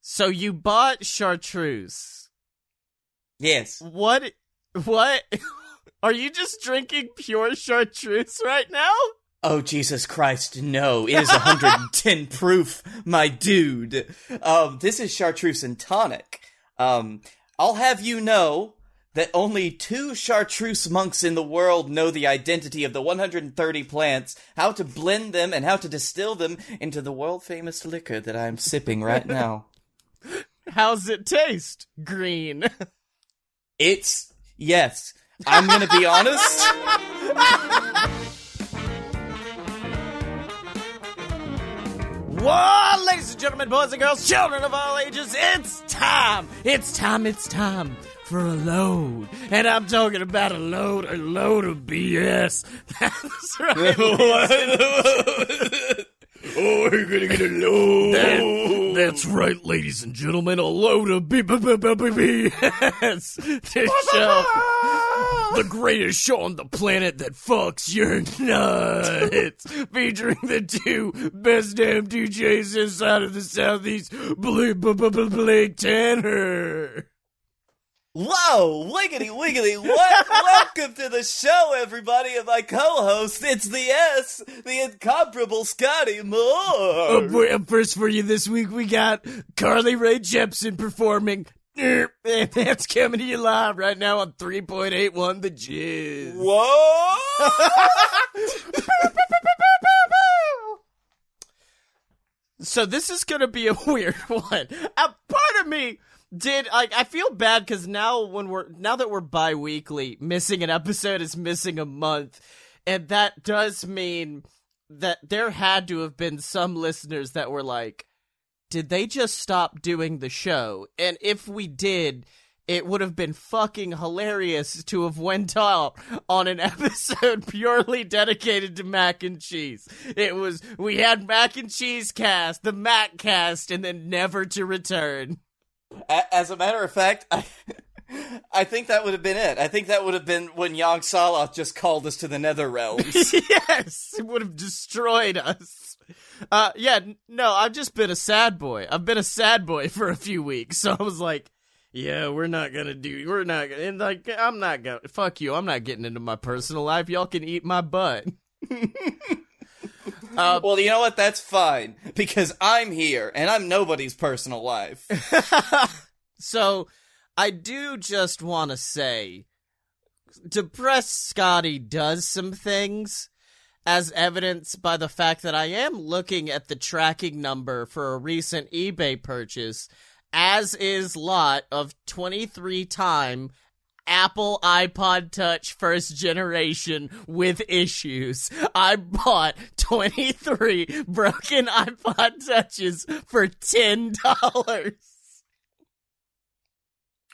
So you bought chartreuse. Yes. What? What? Are you just drinking pure chartreuse right now? Oh Jesus Christ, no. It is 110 proof, my dude. Um, this is chartreuse and tonic. Um, I'll have you know that only two chartreuse monks in the world know the identity of the 130 plants, how to blend them, and how to distill them into the world famous liquor that I'm sipping right now. How's it taste? Green. It's, yes, I'm gonna be honest. Whoa, ladies and gentlemen, boys and girls, children of all ages, it's time! It's time, it's time for a load. And I'm talking about a load, a load of BS. That's right. oh, we're gonna get a load. That- that's right, ladies and gentlemen, a load of BS. This show, the greatest show on the planet that fucks your nuts, featuring the two best damn DJs inside of the Southeast, Blake Tanner. Whoa, wiggity wiggity, what? Welcome to the show, everybody, and my co-host, it's the S, the incomparable Scotty Moore. Oh first for you this week, we got Carly Rae Jepsen performing. And that's coming to you live right now on 3.81 The Jizz. Whoa! So this is gonna be a weird one. A part of me did like I feel bad because now when we're now that we're bi-weekly, missing an episode is missing a month, and that does mean that there had to have been some listeners that were like, "Did they just stop doing the show?" And if we did. It would have been fucking hilarious to have went out on an episode purely dedicated to mac and cheese. It was we had mac and cheese cast, the Mac cast, and then never to return. As a matter of fact, I, I think that would have been it. I think that would have been when Yog Saloth just called us to the nether realms. yes, it would have destroyed us. Uh, yeah, no, I've just been a sad boy. I've been a sad boy for a few weeks, so I was like, yeah, we're not gonna do, we're not gonna, and like, I'm not gonna, fuck you, I'm not getting into my personal life. Y'all can eat my butt. uh, well, you know what? That's fine, because I'm here, and I'm nobody's personal life. so I do just want to say, Depressed Scotty does some things, as evidenced by the fact that I am looking at the tracking number for a recent eBay purchase, as is lot of 23 time Apple iPod Touch first generation with issues. I bought 23 broken iPod Touches for $10.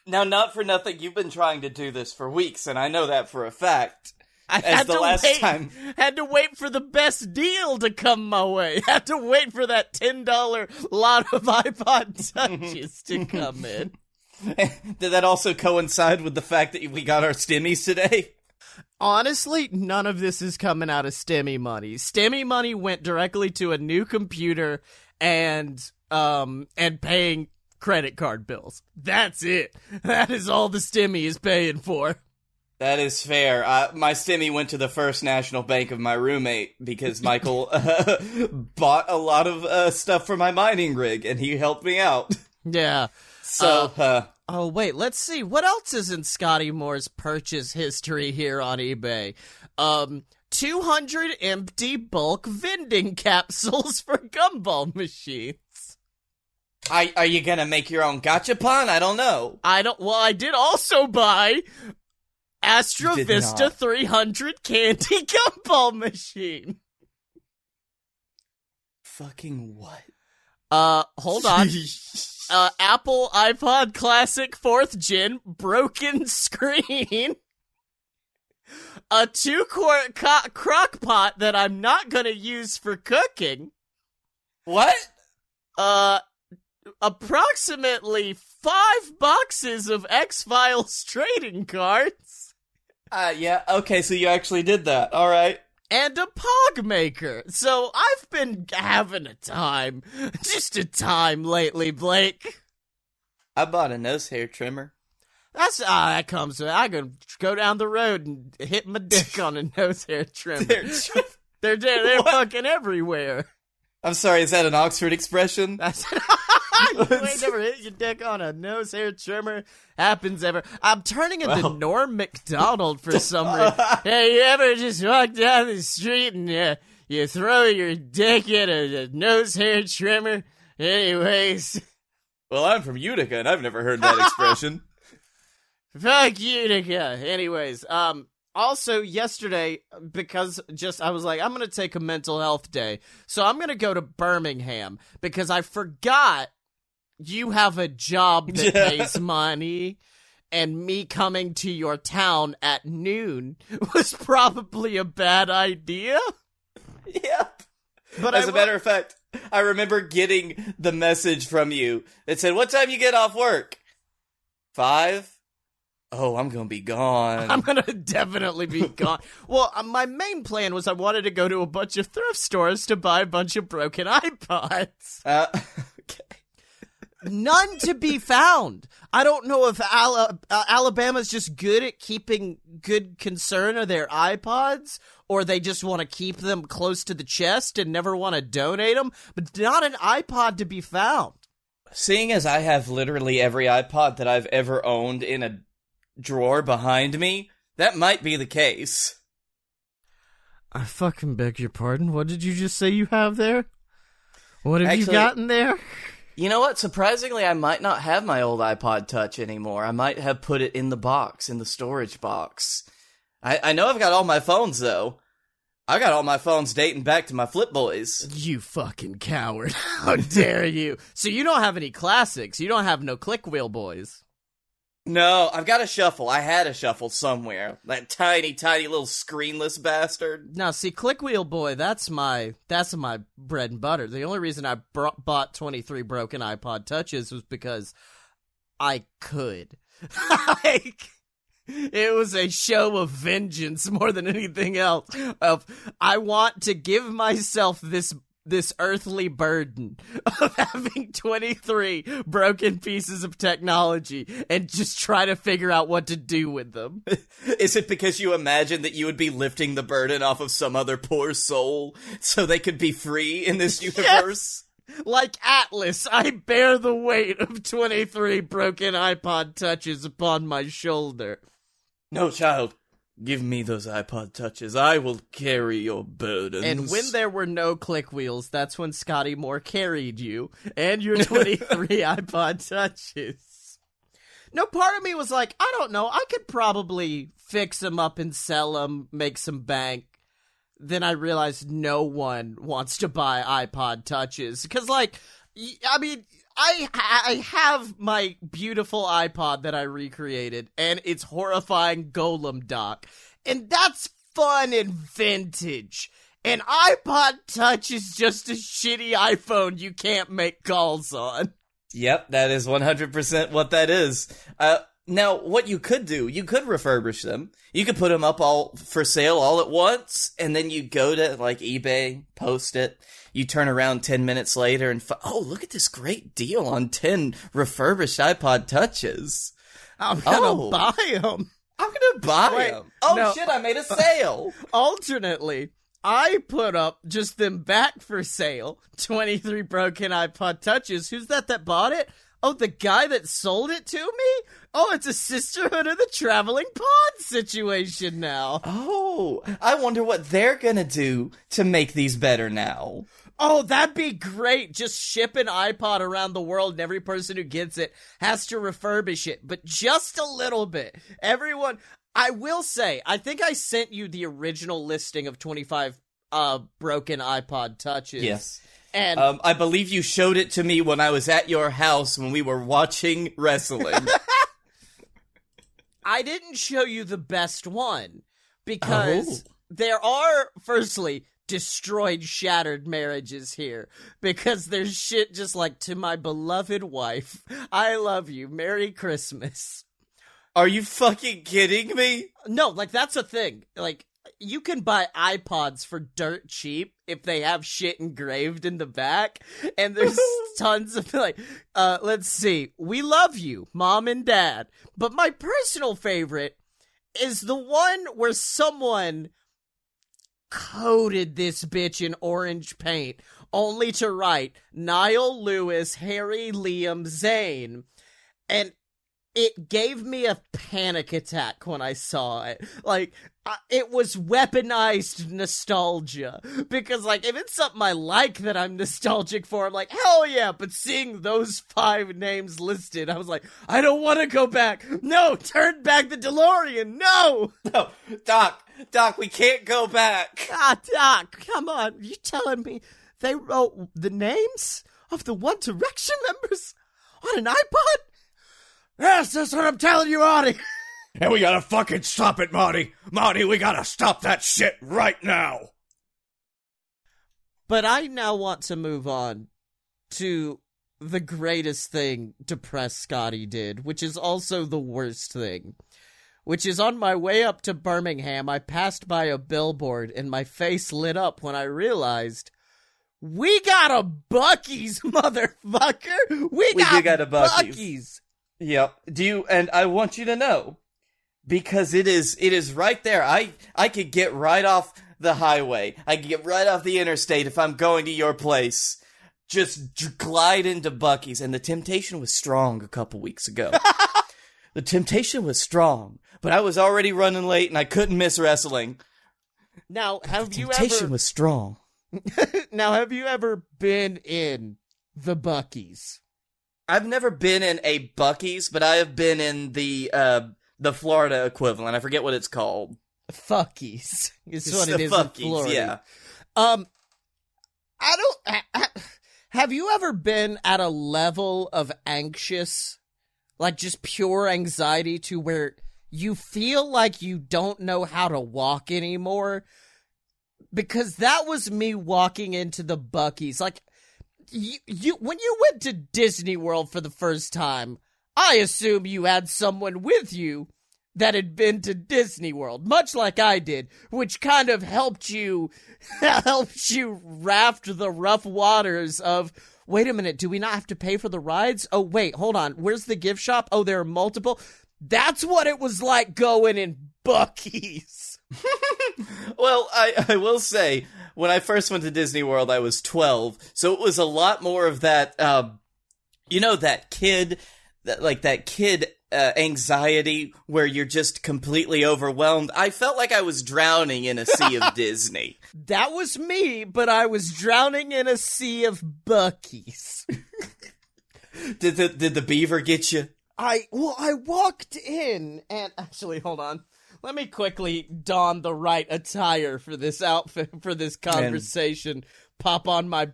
Now, not for nothing, you've been trying to do this for weeks, and I know that for a fact. I As had the to last wait. time- Had to wait for the best deal to come my way. Had to wait for that ten dollar lot of iPod touches to come in. Did that also coincide with the fact that we got our stimmies today? Honestly, none of this is coming out of stimmy money. stimmy money went directly to a new computer and um and paying credit card bills. That's it. That is all the stimmy is paying for. That is fair. Uh, my stimmy went to the First National Bank of my roommate because Michael uh, bought a lot of uh, stuff for my mining rig, and he helped me out. Yeah. So, uh, Oh wait, let's see what else is in Scotty Moore's purchase history here on eBay. Um, 200 empty bulk vending capsules for gumball machines. are, are you gonna make your own gachapon? I don't know. I don't. Well, I did also buy Astra Vista not. 300 candy gumball machine. Fucking what? Uh, hold on. uh, Apple iPod Classic 4th Gen broken screen. A two quart co- crock pot that I'm not gonna use for cooking. What? Uh, approximately five boxes of X Files trading cards. Uh, yeah. Okay, so you actually did that. All right. And a pog maker. So I've been having a time, just a time lately, Blake. I bought a nose hair trimmer. That's ah, that comes. with I can go down the road and hit my dick on a nose hair trimmer. They're they're they're, they're fucking everywhere. I'm sorry, is that an Oxford expression? You ain't never hit your dick on a nose hair trimmer. Happens ever. I'm turning into Well. Norm Macdonald for some reason. hey, you ever just walk down the street and uh, you throw your dick in a, a nose hair trimmer? Anyways, Well, I'm from Utica, and I've never heard that expression. fuck Utica. Anyways, um, also yesterday because just I was like I'm gonna take a mental health day, so I'm gonna go to Birmingham because I forgot you have a job that Yeah. pays money. And me coming to your town at noon was probably a bad idea. yep. But As I a matter of fact, I remember getting the message from you that said, "What time you get off work?" Five. Oh, I'm gonna be gone. I'm gonna definitely be gone. well, uh, my main plan was I wanted to go to a bunch of thrift stores to buy a bunch of broken iPods. Uh, okay. None to be found. I don't know if Ala- uh, Alabama's just good at keeping good concern of their iPods, or they just want to keep them close to the chest and never want to donate them. But not an iPod to be found. Seeing as I have literally every iPod that I've ever owned in a drawer behind me, that might be the case. I fucking beg your pardon. What did you just say you have there? What have you Actually- gotten there? You know what? Surprisingly, I might not have my old iPod Touch anymore. I might have put it in the box, in the storage box. I, I know I've got all my phones, though. I got all my phones dating back to my Flip Boys. You fucking coward. How dare you? So you don't have any classics. You don't have no click wheel boys. No, I've got a shuffle. I had a shuffle somewhere. That tiny, tiny little screenless bastard. Now, see, click wheel boy, that's my that's my bread and butter. The only reason I br- bought 23 broken iPod touches was because I could. like it was a show of vengeance more than anything else. Of I want to give myself this this earthly burden of having 23 broken pieces of technology and just try to figure out what to do with them. Is it because you imagine that you would be lifting the burden off of some other poor soul so they could be free in this universe? Like Atlas, I bear the weight of 23 broken iPod touches upon my shoulder. No, child. Give me those iPod touches. I will carry your burdens. And when there were no click wheels, that's when Scotty Moore carried you and your 23 iPod touches. No, part of me was like, I don't know, I could probably fix them up and sell them, make some bank. Then I realized no one wants to buy iPod touches. Because, like, I mean, I I have my beautiful iPod that I recreated, and it's horrifying Golem doc, and that's fun and vintage. An iPod Touch is just a shitty iPhone you can't make calls on. Yep, that is 100% what that is. Uh, now, what you could do, you could refurbish them. You could put them up all for sale all at once, and then you go to like eBay, post it. You turn around 10 minutes later and, fi- oh, look at this great deal on 10 refurbished iPod Touches. I'm gonna Oh. buy them. I'm gonna buy Wait, them. Oh no. shit, I made a sale. Alternately, I put up just them back for sale. 23 broken iPod Touches. Who's that that bought it? Oh, the guy that sold it to me? Oh, it's a Sisterhood of the Traveling Pod situation now. oh, I wonder what they're gonna do to make these better now. Oh, that'd be great. Just ship an iPod around the world and every person who gets it has to refurbish it, but just a little bit. Everyone, I will say, I think I sent you the original listing of 25 uh broken iPod touches. Yes. And Um, I believe you showed it to me when I was at your house when we were watching wrestling. I didn't show you the best one because Oh. there are, firstly, destroyed, shattered marriages here because there's shit just like to my beloved wife. I love you. Merry Christmas. Are you fucking kidding me? No, like that's a thing. Like you can buy iPods for dirt cheap if they have shit engraved in the back. And there's tons of like, uh, let's see. We love you, mom and dad. But my personal favorite is the one where someone coated this bitch in orange paint only to write Niall Louis, Harry Liam Zayn. And it gave me a panic attack when I saw it. Like, it was weaponized nostalgia. Because, like, if it's something I like that I'm nostalgic for, I'm like, hell yeah. But seeing those five names listed, I was like, I don't want to go back. No, turn back the DeLorean. No. No, Doc, Doc, we can't go back. Ah, Doc, come on. You telling me they wrote the names of the One Direction members on an iPod? Yes, that's what I'm telling you, Marty. And we gotta fucking stop it, Marty. Marty, we gotta stop that shit right now. But I now want to move on to the greatest thing Depressed Scotty did, which is also the worst thing. Which is on my way up to Birmingham, I passed by a billboard and my face lit up when I realized we got a Buc-ee's, motherfucker. We, We got, a Buc-ee's. Bucky's. Yep. Do you? And I want you to know because it is it is right there. I I could get right off the highway. I could get right off the interstate if I'm going to your place. Just glide into Buc-ee's, and the temptation was strong a couple weeks ago. the temptation was strong, but I was already running late, and I couldn't miss wrestling. Now, have you Temptation ever was strong. now have you ever been in the Buc-ee's? I've never been in a Buc-ee's, but I have been in the uh the Florida equivalent. I forget what it's called. Fuckies is what it is Fuckies, in Florida. Yeah. Um, I don't. ha- ha- Have you ever been at a level of anxious, like just pure anxiety, to where you feel like you don't know how to walk anymore? Because that was me walking into the Buc-ee's. Like you, you when you went to Disney World for the first time, I assume you had someone with you that had been to Disney World, much like I did, which kind of helped you helped you raft the rough waters of wait a minute, do we not have to pay for the rides? Oh wait, hold on. Where's the gift shop? Oh, there are multiple. That's what it was like going in Buc-ee's. Well, I, I will say, when I first went to Disney World, I was 12, so it was a lot more of that, um, you know, that kid, that, like that kid uh, anxiety where you're just completely overwhelmed. I felt like I was drowning in a sea of Disney. That was me, but I was drowning in a sea of Buc-ee's. Did the, did the beaver get you? I well, I walked in and actually, hold on. Let me quickly don the right attire for this outfit for this conversation. Pop on my.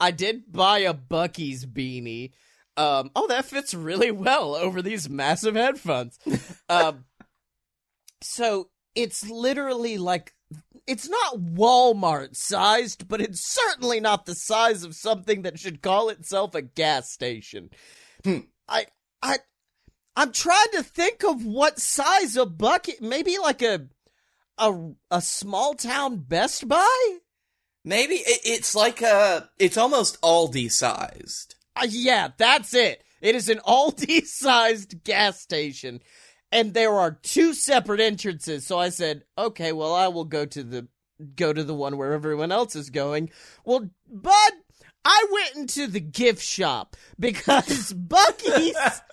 I did buy a Buc-ee's beanie. Um. Oh, that fits really well over these massive headphones. um. So it's literally like it's not Walmart sized, but it's certainly not the size of something that should call itself a gas station. I I I'm trying to think of what size a bucket maybe like a a a small town Best Buy? Maybe it, it's like a, it's almost Aldi sized. Uh, yeah, that's it. It is an Aldi sized gas station. And there are two separate entrances. So I said, okay, well, I will go to the go to the one where everyone else is going. Well, Bud, I went into the gift shop because Buc-ee's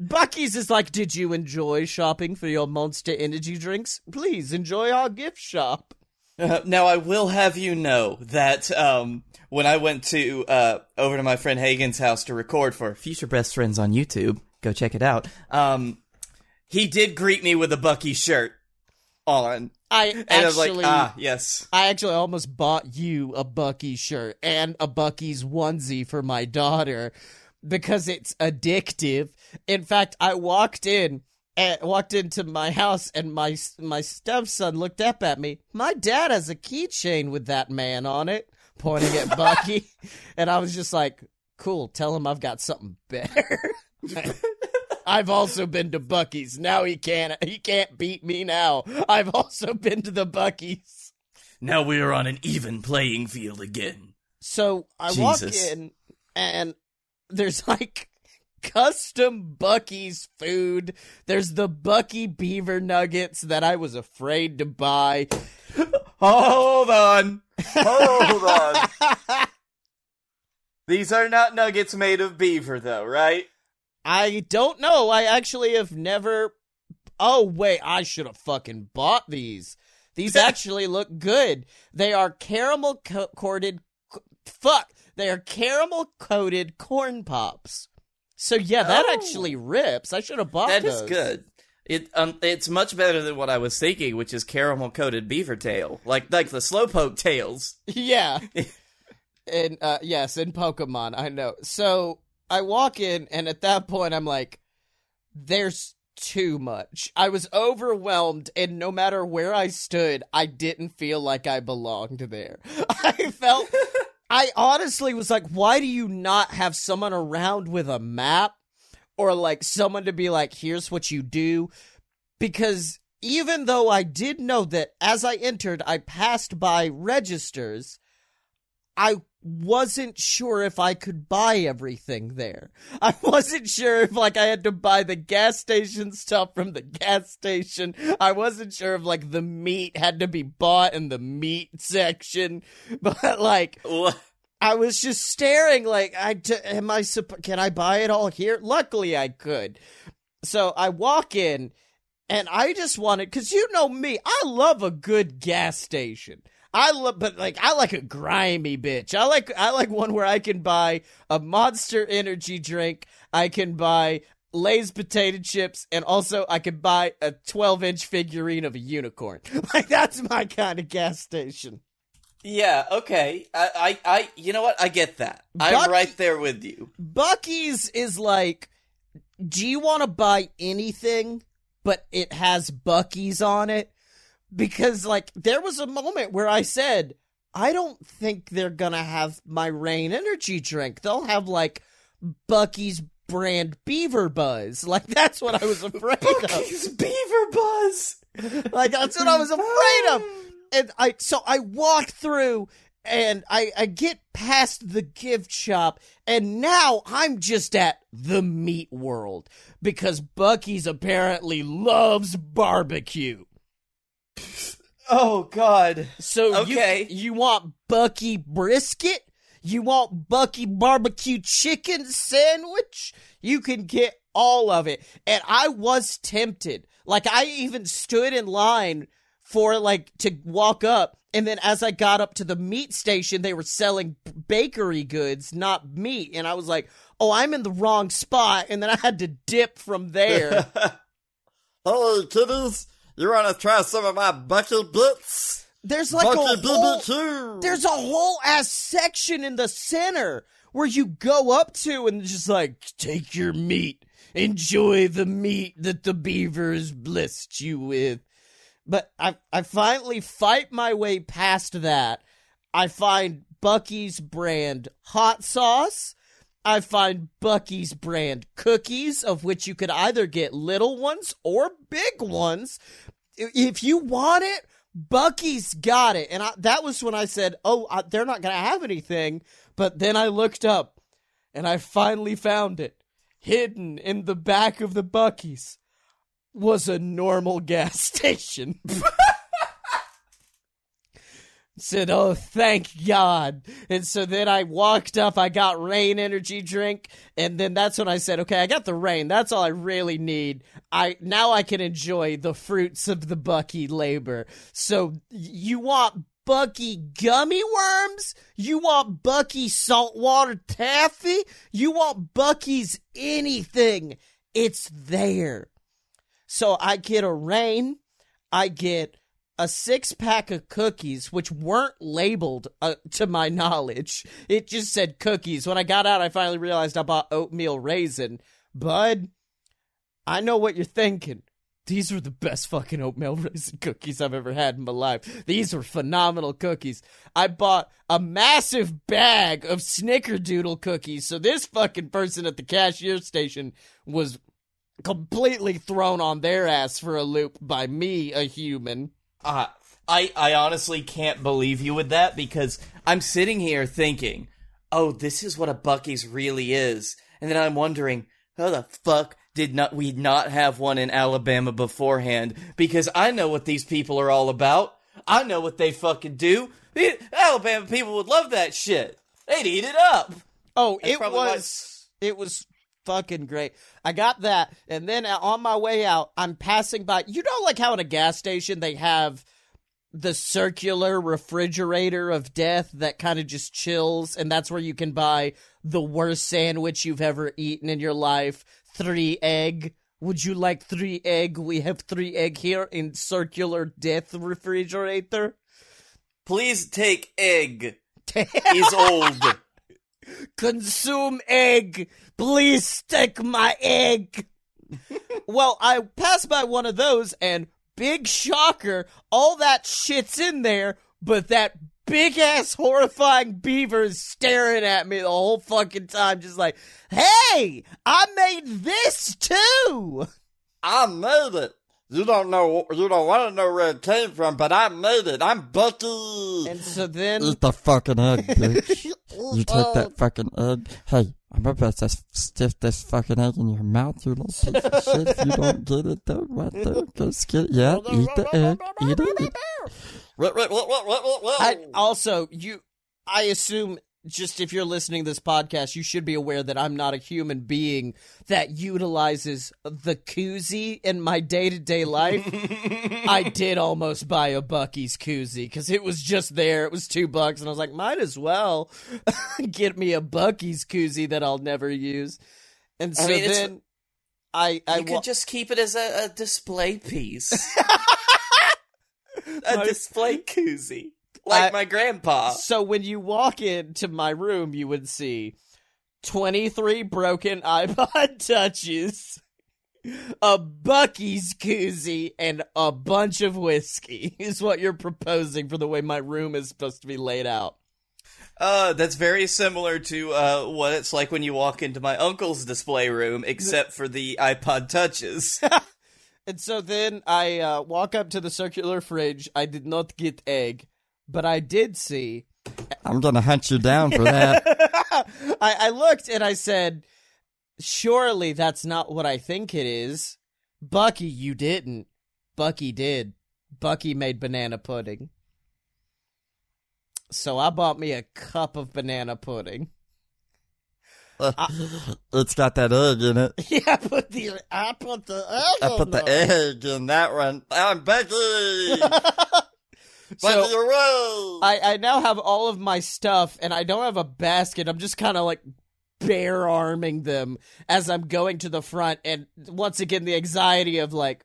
Buc-ee's is like, did you enjoy shopping for your monster energy drinks? Please enjoy our gift shop. Uh, now I will have you know that um, when I went to uh, over to my friend Hagen's house to record for Future Best Friends on YouTube, go check it out. Um, he did greet me with a Buc-ee shirt on, I and I was actually like, ah, yes. I actually almost bought you a Buc-ee shirt and a Buc-ee's onesie for my daughter because it's addictive. In fact, I walked in and walked into my house and my my stepson looked up at me. My dad has a keychain with that man on it, pointing at Buc-ee, and I was just like, "Cool, tell him I've got something better." I've also been to Buc-ee's. Now he can't he can't beat me now. I've also been to the Buc-ee's. Now we are on an even playing field again. So I walk in and there's like custom Buc-ee's food. There's the Buc-ee beaver nuggets that I was afraid to buy. Hold on. Hold on. These are not nuggets made of beaver, though, right? I don't know. I actually have never. Oh wait, I should have fucking bought these. These actually look good. They are caramel co- coated. Fuck, they are caramel coated corn pops. So yeah, that Oh. actually rips. I should have bought That is those. good. It um, it's much better than what I was thinking, which is caramel coated beaver tail, like like the slowpoke tails. Yeah. and uh yes, in Pokemon, I know. So I walk in and at that point I'm like there's too much. I was overwhelmed and no matter where I stood, I didn't feel like I belonged there. I felt I honestly was like why do you not have someone around with a map? Or like someone to be like here's what you do. Because even though I did know that as I entered, I passed by registers, I wasn't sure if I could buy everything there. I wasn't sure if like I had to buy the gas station stuff from the gas station. I wasn't sure if like the meat had to be bought in the meat section, but like I was just staring like I d- am I supp- can I buy it all here? Luckily I could. So I walk in and I just wanted cuz you know me, I love a good gas station. I love but like I like a grimy bitch. I like I like one where I can buy a Monster energy drink, I can buy Lay's potato chips, and also I can buy a 12 inch figurine of a unicorn. Like that's my kind of gas station. Yeah, okay. I, I, I, you know what? I get that. Buc-ee- I'm right there with you. Buc-ee's is like, do you want to buy anything, but it has Buc-ee's on it? Because, like, there was a moment where I said, I don't think they're gonna have my Reign energy drink. They'll have, like, Buc-ee's brand Beaver Buzz. Like, that's what I was afraid of. beaver buzz. Like, that's what I was afraid of and I so I walk through and I I get past the gift shop and now I'm just at the meat world because Buc-ee's apparently loves barbecue. Oh God. So Okay. you, want Buc-ee brisket? You want Buc-ee barbecue chicken sandwich? You can get all of it. And I was tempted. Like I even stood in line for like to walk up and then as I got up to the meat station they were selling bakery goods, not meat, and I was like, "Oh, I'm in the wrong spot." And then I had to dip from there. Hey, kiddies, you want to try some of my Buc-ee bits? There's like Buc-ee a whole. There's a whole ass section in the center where you go up to and just like take your meat, enjoy the meat that the beavers blessed you with. But I I finally fight my way past that. I find Buc-ee's brand hot sauce. I find Buc-ee's brand cookies, of which you could either get little ones or big ones. If you want it, Buc-ee's got it. And I, that was when I said, oh, I, they're not going to have anything. But then I looked up and I finally found it. Hidden in the back of the Buc-ee's was a normal gas station. Said, oh, thank God. And so then I walked up, I got Reign energy drink, and then that's when I said, okay, I got the Reign. That's all I really need. I now I can enjoy the fruits of the Buc-ee labor. So you want Buc-ee gummy worms? You want Buc-ee saltwater taffy? You want Buc-ee's anything? It's there. So I get a Reign, I get a six pack of cookies, which weren't labeled uh, to my knowledge. It just said cookies. When I got out, I finally realized I bought oatmeal raisin. Bud, I know what you're thinking. These were the best fucking oatmeal raisin cookies I've ever had in my life. These were phenomenal cookies. I bought a massive bag of snickerdoodle cookies. So this fucking person at the cashier station was completely thrown on their ass for a loop by me, a human. Uh, I I honestly can't believe you with that because I'm sitting here thinking, oh, this is what a Buc-ee's really is, and then I'm wondering, how the fuck did not we not have one in Alabama beforehand? Because I know what these people are all about. I know what they fucking do. The Alabama people would love that shit. They'd eat it up. Oh, That's it probably why- was it was fucking great. I got that, and then uh, on my way out, I'm passing by. You know, like how at a gas station they have the circular refrigerator of death that kind of just chills, and that's where you can buy the worst sandwich you've ever eaten in your life. Three egg. Would you like three egg? We have three egg here in circular death refrigerator. Please take egg. Is old. Consume egg. Please take my egg. well, I passed by one of those and big shocker, all that shit's in there, but that big ass horrifying beaver is staring at me the whole fucking time, just like, hey, I made this too. I made it. You don't know, you don't want to know where it came from, but I made it. I'm Buc-ee. And so then Eat the fucking egg, bitch. you take that fucking egg. Hey, I'm about to stiff this fucking egg in your mouth, you little piece of shit. If you don't get it, though, what the? Just get, yeah, eat the egg. Eat it. Eat. I also you I assume just if you're listening to this podcast, you should be aware that I'm not a human being that utilizes the koozie in my day to day life. I did almost buy a Buc-ee's koozie because it was just there. It was two bucks, and I was like, might as well get me a Buc-ee's koozie that I'll never use. And so mean, then I I You wa- could just keep it as a, a display piece. a My- display koozie. Like I- my grandpa. So when you walk into my room, you would see 23 broken iPod touches, a Buc-ee's koozie, and a bunch of whiskey is what you're proposing for the way my room is supposed to be laid out. Uh, that's very similar to uh, what it's like when you walk into my uncle's display room, except for the iPod touches. And so then I uh, walk up to the circular fridge. I did not get egg, but I did see I'm gonna hunt you down for that. I, I looked and I said, Surely that's not what I think it is. Buc-ee, you didn't. Buc-ee did. Buc-ee made banana pudding. So I bought me a cup of banana pudding. Uh, it's got that egg in it. Yeah, I put the I put the egg I put in the egg in that one. I'm Becky. So. I, I now have all of my stuff and I don't have a basket. I'm just kind of like bare arming them as I'm going to the front. And once again, the anxiety of like,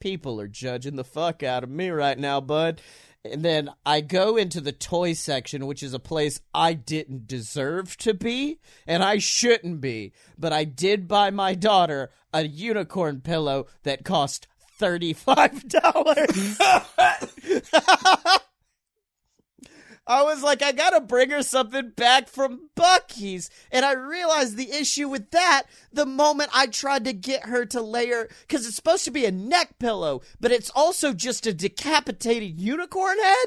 people are judging the fuck out of me right now, bud. And then I go into the toy section, which is a place I didn't deserve to be, and I shouldn't be. But I did buy my daughter a unicorn pillow that cost $35. I was like, I gotta bring her something back from Buc-ee's. And I realized the issue with that the moment I tried to get her to layer, because it's supposed to be a neck pillow, but it's also just a decapitated unicorn head.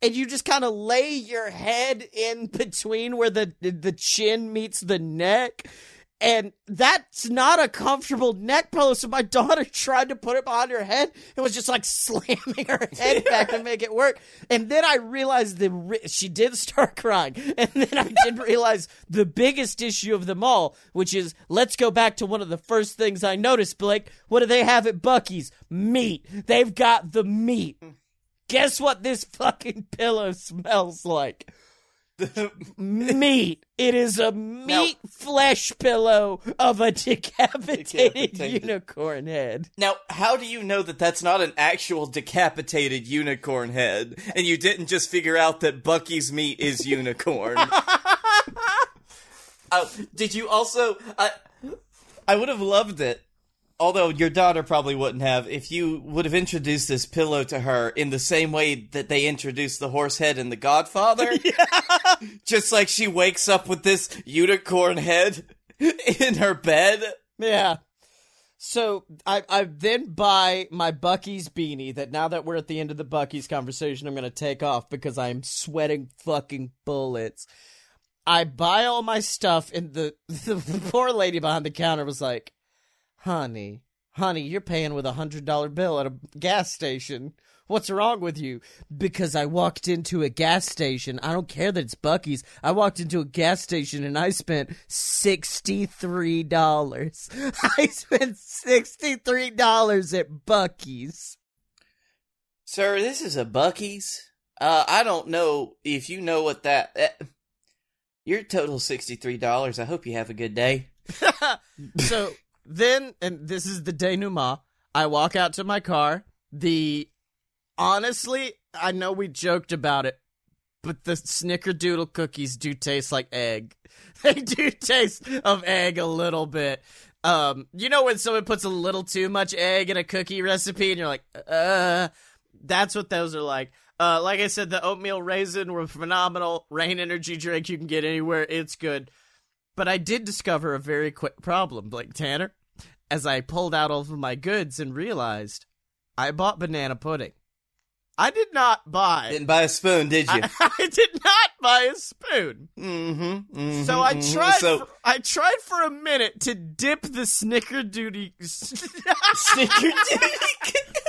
And you just kind of lay your head in between where the the chin meets the neck. And that's not a comfortable neck pillow. So my daughter tried to put it behind her head and was just like slamming her head back to make it work. And then I realized the ri- she did start crying. And then I did realize the biggest issue of them all, which is let's go back to one of the first things I noticed, Blake. What do they have at Buc-ee's? Meat. They've got the meat. Guess what this fucking pillow smells like? meat. It is a meat flesh pillow of a decapitated Decapitated. unicorn head. now, how do you know that that's not an actual decapitated unicorn head, and you didn't just figure out that Buc-ee's meat is unicorn? Uh, did you also? I I would have loved it. Although your daughter probably wouldn't have, if you would have introduced this pillow to her in the same way that they introduced the horse head in The Godfather. Just like she wakes up with this unicorn head in her bed. Yeah. So I I then buy my Buc-ee's beanie that now that we're at the end of the Buc-ee's conversation, I'm gonna take off because I'm sweating fucking bullets. I buy all my stuff and the the poor lady behind the counter was like, Honey, honey, you're paying with a hundred dollar bill at a gas station. What's wrong with you? Because I walked into a gas station. I don't care that it's Buc-ee's. I walked into a gas station and I spent $63. I spent $63 at Buc-ee's. Sir, this is a Buc-ee's. Uh, I don't know if you know what that. Uh, your total sixty-three dollars. I hope you have a good day. so then, and this is the denouement, I walk out to my car. The honestly, I know we joked about it, but the snickerdoodle cookies do taste like egg. They do taste of egg a little bit. Um, you know when someone puts a little too much egg in a cookie recipe and you're like, uh, that's what those are like. Uh, like I said, the oatmeal raisin were phenomenal. Reign energy drink you can get anywhere. It's good. But I did discover a very quick problem, Blake Tanner, as I pulled out all of my goods and realized I bought banana pudding. I did not buy. Didn't buy a spoon, did you? I, I did not buy a spoon. mm-hmm, mm-hmm. So I mhm. tried. So for, I tried for a minute to dip the snickerdoodle. snickerdoodle.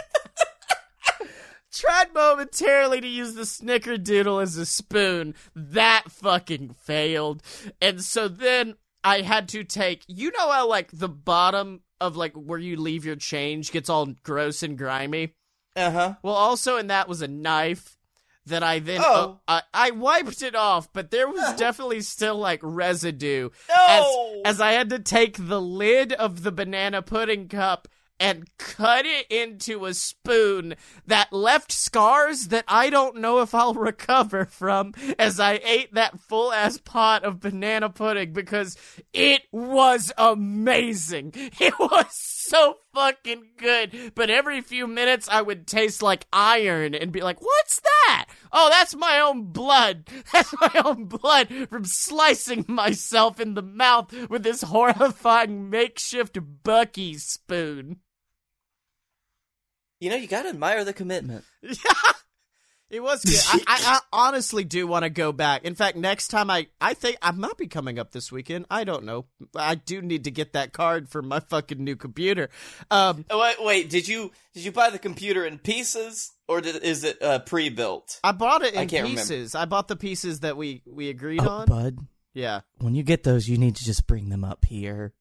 Tried momentarily to use the snickerdoodle as a spoon. That fucking failed. And so then I had to take you know how like the bottom of like where you leave your change gets all gross and grimy? uh huh. Well also in that was a knife that I then Oh. uh, I, I wiped it off, but there was definitely still like residue No. as, as I had to take the lid of the banana pudding cup and cut it into a spoon that left scars that I don't know if I'll recover from as I ate that full ass pot of banana pudding because it was amazing. It was so fucking good. But every few minutes I would taste like iron and be like, what's that? Oh, that's my own blood. That's my own blood from slicing myself in the mouth with this horrifying makeshift Buc-ee spoon. you know, you gotta admire the commitment. Yeah, it was good. I, I, I honestly do want to go back. In fact, next time I, I think I might be coming up this weekend. I don't know. I do need to get that card for my fucking new computer. Um, Oh, wait, wait. Did you did you buy the computer in pieces or did, is it uh, pre-built? I bought it in I can't remember. pieces. I bought the pieces that we we agreed Oh, on. bud, Yeah. when you get those, you need to just bring them up here.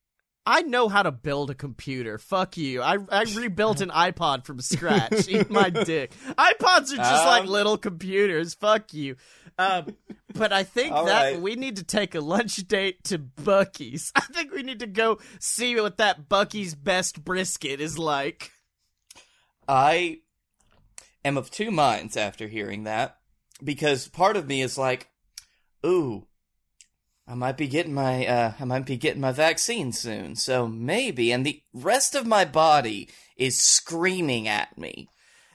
I know how to build a computer. Fuck you. I I rebuilt an iPod from scratch. Eat my dick. iPods are just like Um, little computers. Fuck you. Um, but I think that right. we need to take a lunch date to Buc-ee's. I think we need to go see what that Buc-ee's best brisket is like. I am of two minds after hearing that because part of me is like, "Ooh, I might be getting my uh, I might be getting my vaccine soon, so maybe." And the rest of my body is screaming at me.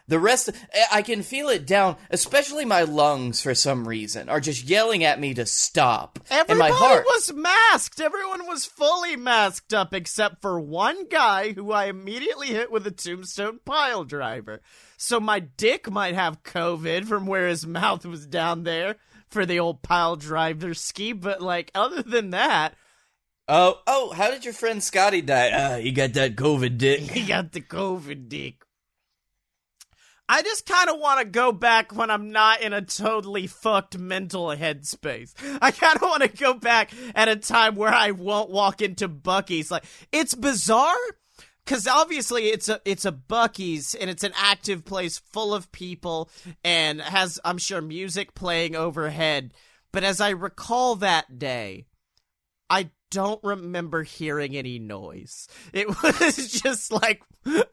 The rest, I can feel it down, especially my lungs for some reason, are just yelling at me to stop. and Everybody my heart, was masked. Everyone was fully masked up except for one guy who I immediately hit with a tombstone pile driver. So my dick might have COVID from where his mouth was down there for the old pile driver ski, but like other than that, oh, oh, how did your friend Scotty die? Ah, he got that COVID dick. he got the COVID dick. I just kind of want to go back when I'm not in a totally fucked mental headspace. I kind of want to go back at a time where I won't walk into Buc-ee's. Like it's bizarre because obviously it's a it's a Buc-ee's and it's an active place full of people and has I'm sure music playing overhead. But as I recall that day, I don't remember hearing any noise. It was just like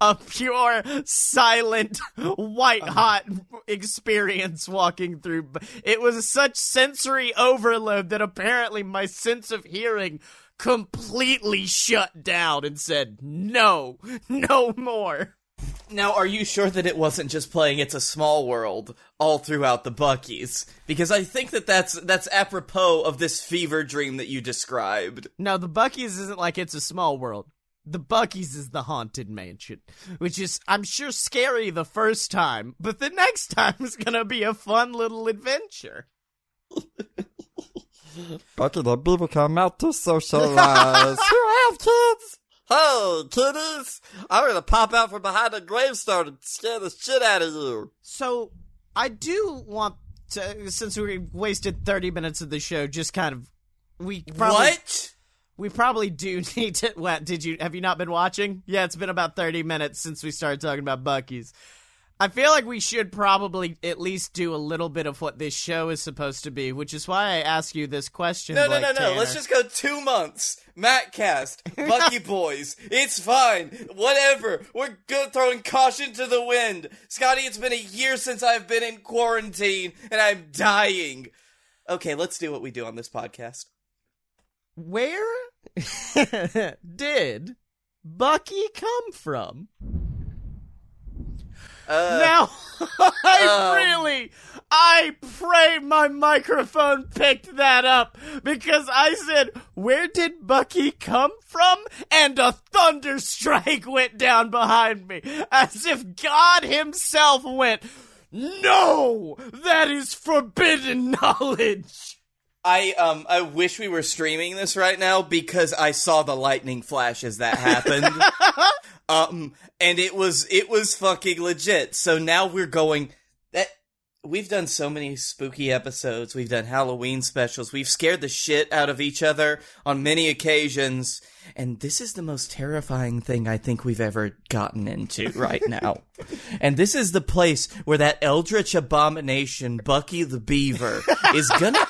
a pure, silent, white uh-huh. hot experience walking through. It was such sensory overload that apparently my sense of hearing completely shut down and said, no, no more. Now, are you sure that it wasn't just playing "It's a Small World" all throughout the Buc-ee's? Because I think that that's that's apropos of this fever dream that you described. No, the Buc-ee's isn't like it's a small world. The Buc-ee's is the haunted mansion, which is, I'm sure, scary the first time, but the next time is gonna be a fun little adventure. Buc-ee the Beaver come out to socialize. you have kids? Hey, kiddies! I'm gonna pop out from behind the gravestone and scare the shit out of you. So, I do want to, since we wasted 30 minutes of the show, just kind of, we probably, What? We probably do need to. What did you have you not been watching? Yeah, it's been about thirty minutes since we started talking about Buc-ee's. I feel like we should probably at least do a little bit of what this show is supposed to be, which is why I ask you this question. No, no, Blake no, no. Tanner. Let's just go two months. Matt cast, Buc-ee Boys. It's fine. Whatever. We're good throwing caution to the wind. Scottye, it's been a year since I've been in quarantine and I'm dying. Okay, let's do what we do on this podcast. Where did Buc-ee come from? Uh, now, I um, really, I pray my microphone picked that up because I said, "Where did Buc-ee come from?" and a thunder strike went down behind me, as if God Himself went, "No, that is forbidden knowledge." I um I wish we were streaming this right now because I saw the lightning flash as that happened. um and it was it was fucking legit. So now we're going that we've done so many spooky episodes. We've done Halloween specials. We've scared the shit out of each other on many occasions. And this is the most terrifying thing I think we've ever gotten into right now. and this is the place where that eldritch abomination, Buc-ee the Beaver, is gonna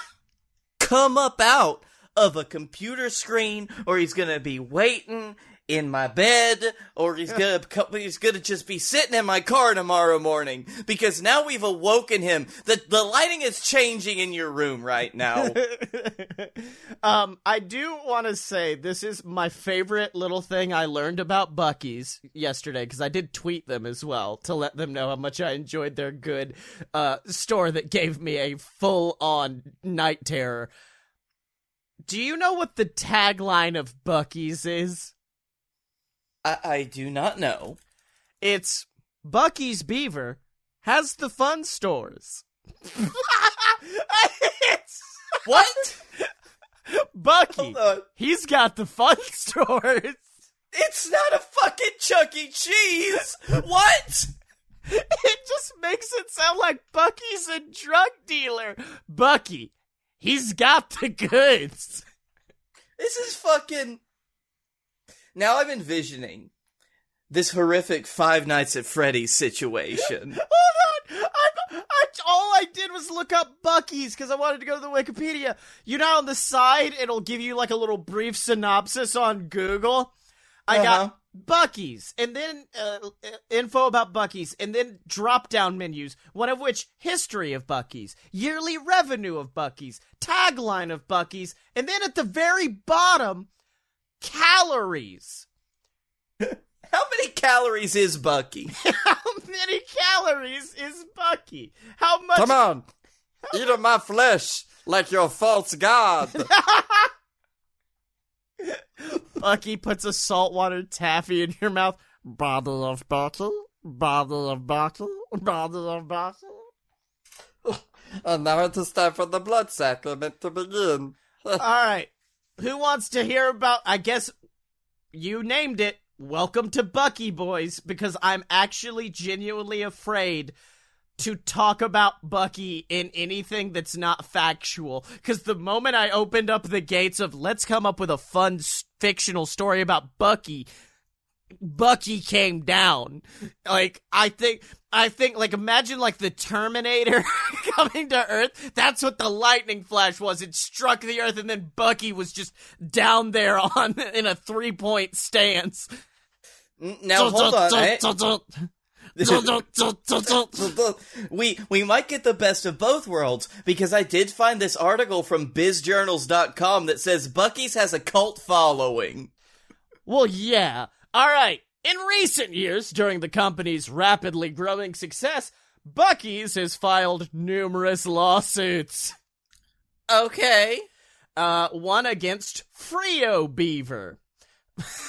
come up out of a computer screen or he's gonna be waiting in my bed or he's gonna he's gonna just be sitting in my car tomorrow morning because now we've awoken him the the lighting is changing in your room right now um, I do want to say this is my favorite little thing I learned about Buc-ee's yesterday because I did tweet them as well to let them know how much I enjoyed their good uh, store that gave me a full on night terror. Do you know what the tagline of Buc-ee's is? I, I do not know It's Buc-ee's Beaver has the fun stores. what Buc-ee. He's got the fun stores. it's not a fucking chuck e cheese what It just makes it sound like Buc-ee's a drug dealer. Buc-ee, he's got the goods. This is fucking. Now I'm envisioning this horrific Five Nights at Freddy's situation. Hold on. I'm, I, all I did was look up Buc-ee's because I wanted to go to the Wikipedia. You know, on the side, it'll give you like a little brief synopsis on Google. I Uh-huh. got Buc-ee's, and then uh, uh, info about Buc-ee's, and then drop down menus, one of which history of Buc-ee's, yearly revenue of Buc-ee's, tagline of Buc-ee's, and then at the very bottom, calories. How many calories is Buc-ee? How many calories is Buc-ee? How much? Come on, eat of my flesh like your false god. Buc-ee puts a saltwater taffy in your mouth. Bottle of bottle, bottle of bottle, bottle of bottle. and now it is time for the blood sacrament to begin. All right. Who wants to hear about? I guess you named it. Welcome to Buc-ee Boys, because I'm actually genuinely afraid to talk about Buc-ee in anything that's not factual. Because the moment I opened up the gates of let's come up with a fun s- fictional story about Buc-ee, Buc-ee came down. Like I think I think like imagine like the Terminator coming to Earth. That's what the lightning flash was. It struck the Earth and then Buc-ee was just down there on in a three point stance. Now hold on. we we might get the best of both worlds because I did find this article from bizjournals.com that says Buc-ee's has a cult following. Well, yeah. All right. In recent years, during the company's rapidly growing success, Buc-ee's has filed numerous lawsuits. Okay. Uh, one against Frio Beaver.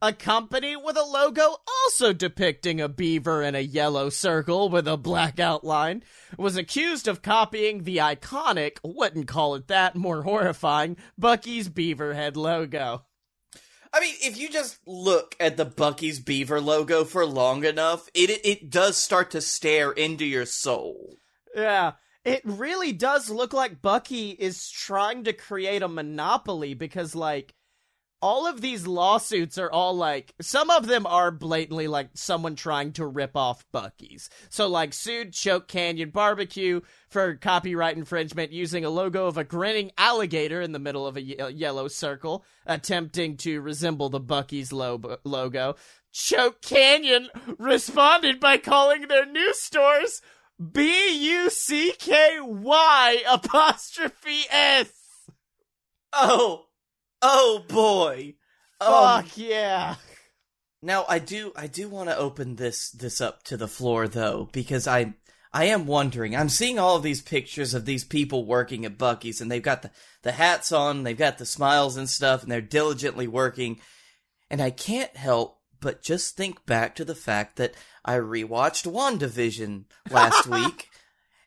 a company with a logo also depicting a beaver in a yellow circle with a black outline was accused of copying the iconic, wouldn't call it that, more horrifying, Buc-ee's beaver head logo. I mean, if you just look at the Buc-ee's Beaver logo for long enough, it it does start to stare into your soul. Yeah. It really does look like Buc-ee is trying to create a monopoly because, like, all of these lawsuits are all like, some of them are blatantly like someone trying to rip off Buc-ee's. So, like, sued Choke Canyon Barbecue for copyright infringement using a logo of a grinning alligator in the middle of a ye- uh, yellow circle, attempting to resemble the Buc-ee's lo- logo. Choke Canyon responded by calling their new stores B U C K Y apostrophe S. Oh, oh boy. Um, Fuck yeah. Now I do I do want to open this this up to the floor though because I I am wondering. I'm seeing all of these pictures of these people working at Buc-ee's and they've got the the hats on, they've got the smiles and stuff and they're diligently working and I can't help but just think back to the fact that I rewatched WandaVision last week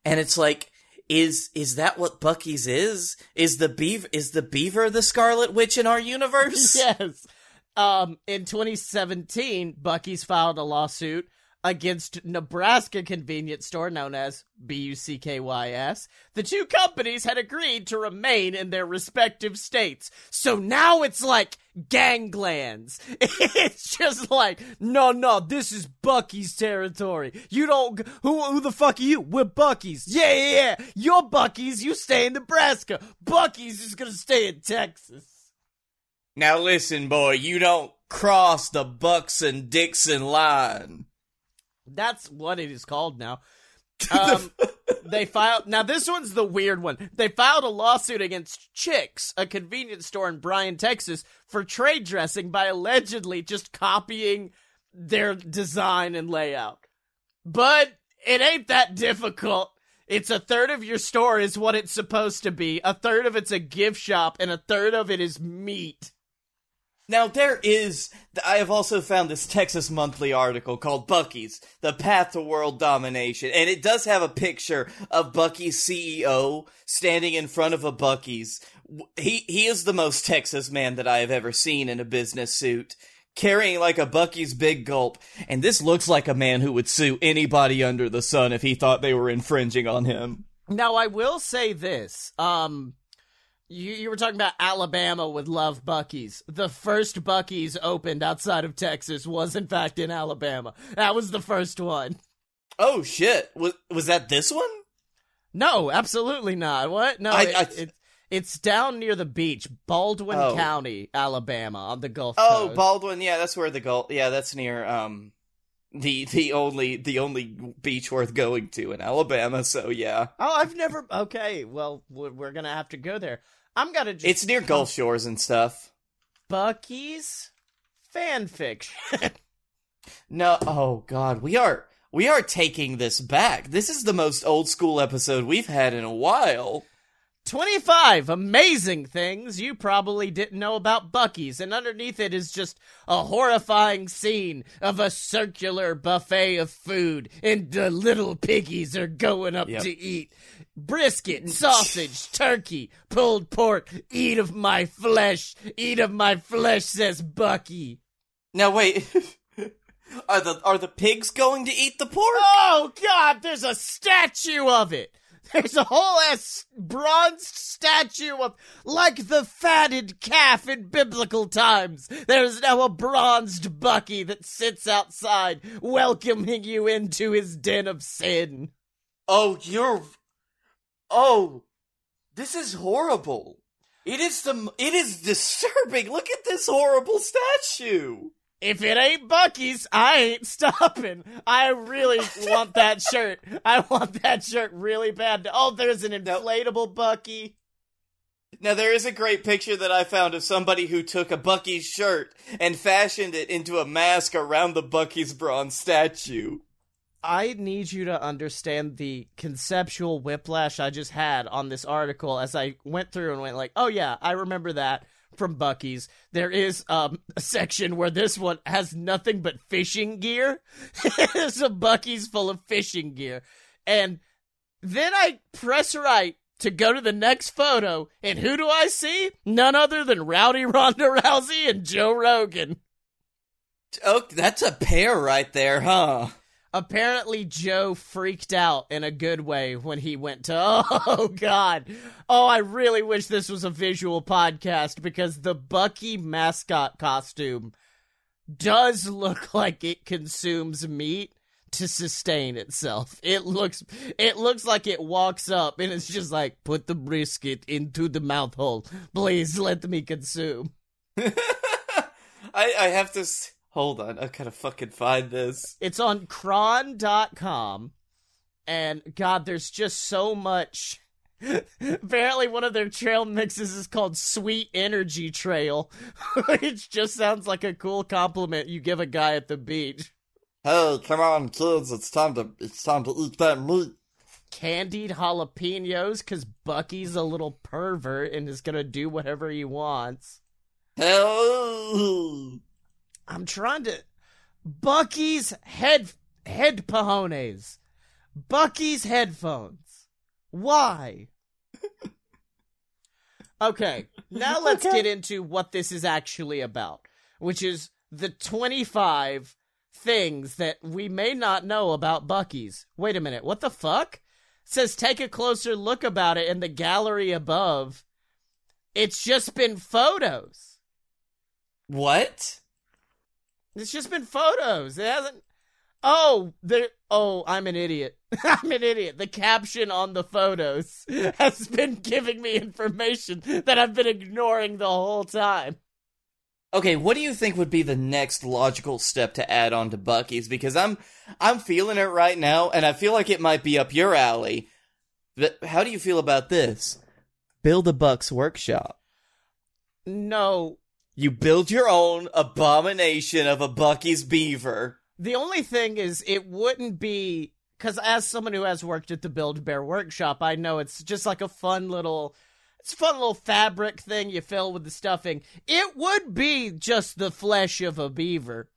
and it's like is is that what Buc-ee's is? Is the beaver is the beaver the Scarlet Witch in our universe? yes. Um, in 2017, Buc-ee's filed a lawsuit against Nebraska convenience store known as BUCKYS. The two companies had agreed to remain in their respective states. So now it's like ganglands. It's just like, no, no, this is Buc-ee's territory. You don't, who, who the fuck are you? We're Buc-ee's. Yeah, yeah, yeah. You're Bucky's. You stay in Nebraska. Buc-ee's is gonna stay in Texas. Now listen, boy, you don't cross the Bucks and Dixon line. That's what it is called now. Um, they filed. Now this one's the weird one. They filed a lawsuit against Chicks, a convenience store in Bryan, Texas, for trade dressing by allegedly just copying their design and layout. But it ain't that difficult. It's a third of your store is what it's supposed to be. A third of it's a gift shop, and a third of it is meat. Now there is I have also found this Texas Monthly article called Buc-ee's: The Path to World Domination, and it does have a picture of Buc-ee's CEO standing in front of a Buc-ee's. He he is the most Texas man that I have ever seen in a business suit. Carrying like a Buc-ee's big gulp, and this looks like a man who would sue anybody under the sun if he thought they were infringing on him. Now I will say this. Um you, you were talking about Alabama with Love Buc-ee's. The first Buc-ee's opened outside of Texas was in fact in Alabama. That was the first one. Oh shit! Was was that this one? No, absolutely not. What? No, I- it, I- it- it's down near the beach, Baldwin Oh. County, Alabama, on the Gulf Oh, Coast. Baldwin. Yeah, that's where the Gulf. Yeah, that's near um the the only the only beach worth going to in Alabama. So yeah, oh, I've never. Okay, well, we're we're gonna have to go there. I'm gonna just. it's near Gulf Shores and stuff. Buc-ee's fan fiction. No, oh god, we are we are taking this back. This is the most old school episode we've had in a while. 25 amazing things you probably didn't know about Buc-ee's, and underneath it is just a horrifying scene of a circular buffet of food, and the little piggies are going up Yep. to eat. Brisket, sausage, turkey, pulled pork, eat of my flesh, eat of my flesh, says Buc-ee. Now wait, are the are the pigs going to eat the pork? Oh god, there's a statue of it! There's a whole ass bronzed statue of, like the fatted calf in biblical times. There's now a bronzed Buc-ee that sits outside, welcoming you into his den of sin. Oh, you're. Oh, this is horrible. It is the. It is disturbing. Look at this horrible statue. If it ain't Buc-ee's, I ain't stopping. I really want that shirt. I want that shirt really bad. Oh, there's an inflatable Buc-ee. Now there is a great picture that I found of somebody who took a Buc-ee's shirt and fashioned it into a mask around the Buc-ee's bronze statue. I need you to understand the conceptual whiplash I just had on this article as I went through and went like, "Oh yeah, I remember that from Buc-ee's, there is um, a section where this one has nothing but fishing gear. There's a Buc-ee's full of fishing gear. And then I press right to go to the next photo, and who do I see? None other than Rowdy Ronda Rousey and Joe Rogan. Oh, that's a pair right there, huh? Apparently, Joe freaked out in a good way when he went to. Oh, God. Oh, I really wish this was a visual podcast because the Buc-ee mascot costume does look like it consumes meat to sustain itself. It looks it looks like it walks up and it's just like put the brisket into the mouth hole. Please let me consume. I I have to hold on. I gotta fucking find this. It's on chron.com and god there's just so much Apparently one of their trail mixes is called Sweet Energy Trail, which just sounds like a cool compliment you give a guy at the beach. Hey, come on, kids! It's time to it's time to eat that meat. candied jalapenos because Buc-ee's a little pervert and is gonna do whatever he wants. Hey, I'm trying to Buc-ee's head head pajones. Buc-ee's headphones. Why? okay, now let's get into what this is actually about, which is the 25 things that we may not know about Buc-ee's. Wait a minute, what the fuck? It says take a closer look about it in the gallery above. It's just been photos. What? It's just been photos. It hasn't. Oh, there. Oh, I'm an idiot. I'm an idiot. The caption on the photos has been giving me information that I've been ignoring the whole time. Okay, what do you think would be the next logical step to add on to Buc-ee's? Because I'm I'm feeling it right now, and I feel like it might be up your alley. But how do you feel about this? Build a Bucks workshop. No, You build your own abomination of a Buc-ee's beaver. the only thing is, it wouldn't be because as someone who has worked at the Build Bear workshop, I know it's just like a fun little. It's a fun little fabric thing you fill with the stuffing. It would be just the flesh of a beaver.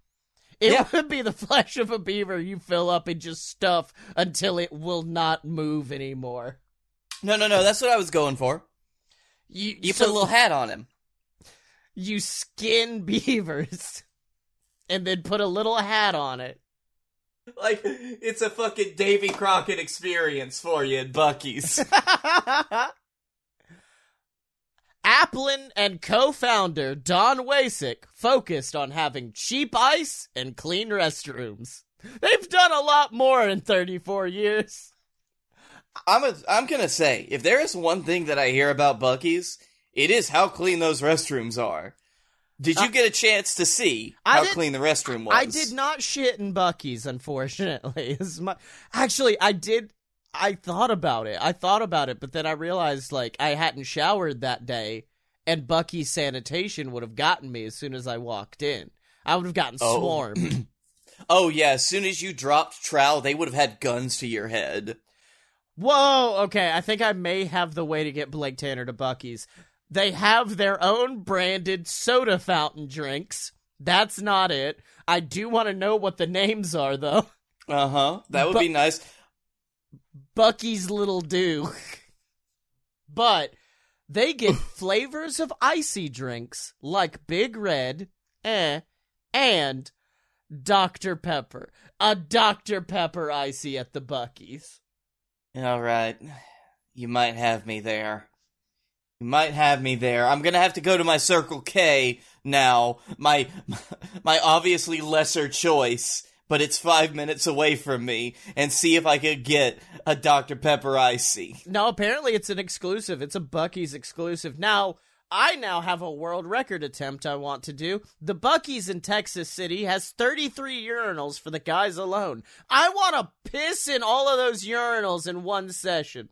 It Yeah. would be the flesh of a beaver you fill up and just stuff until it will not move anymore. No, no, no, that's what I was going for. You, You so put a little hat on him. You skin beavers and then put a little hat on it. Like, it's a fucking Davy Crockett experience for you at Buc-ee's. Aplin and co-founder Don Wasek focused on having cheap ice and clean restrooms. They've done a lot more in 34 years. I'm a, I'm gonna say, if there is one thing that I hear about Buc-ee's, it is how clean those restrooms are. Did you uh, get a chance to see how clean the restroom was? I did not shit in Buc-ee's, unfortunately. This is my- Actually, I did. I thought about it. I thought about it, but then I realized like I hadn't showered that day, and Buc-ee's sanitation would have gotten me as soon as I walked in. I would have gotten Oh. swarmed. Oh yeah, as soon as you dropped trowel, they would have had guns to your head. Whoa, okay, I think I may have the way to get Blake Tanner to Buc-ee's. They have their own branded soda fountain drinks. That's not it. I do want to know what the names are, though. Uh huh. That would Bu- be nice. Buc-ee's Little Do. but they get flavors of icy drinks like Big Red, eh, and Dr. Pepper. A Dr. Pepper icy at the Buc-ee's. All right, you might have me there. Might have me there. I'm gonna have to go to my Circle K now. My my obviously lesser choice, but it's five minutes away from me, and see if I could get a Dr Pepper icy. No, apparently it's an exclusive. It's a Buc-ee's exclusive. Now, I now have a world record attempt I want to do. The Buc-ee's in Texas City has 33 urinals for the guys alone. I want to piss in all of those urinals in one session.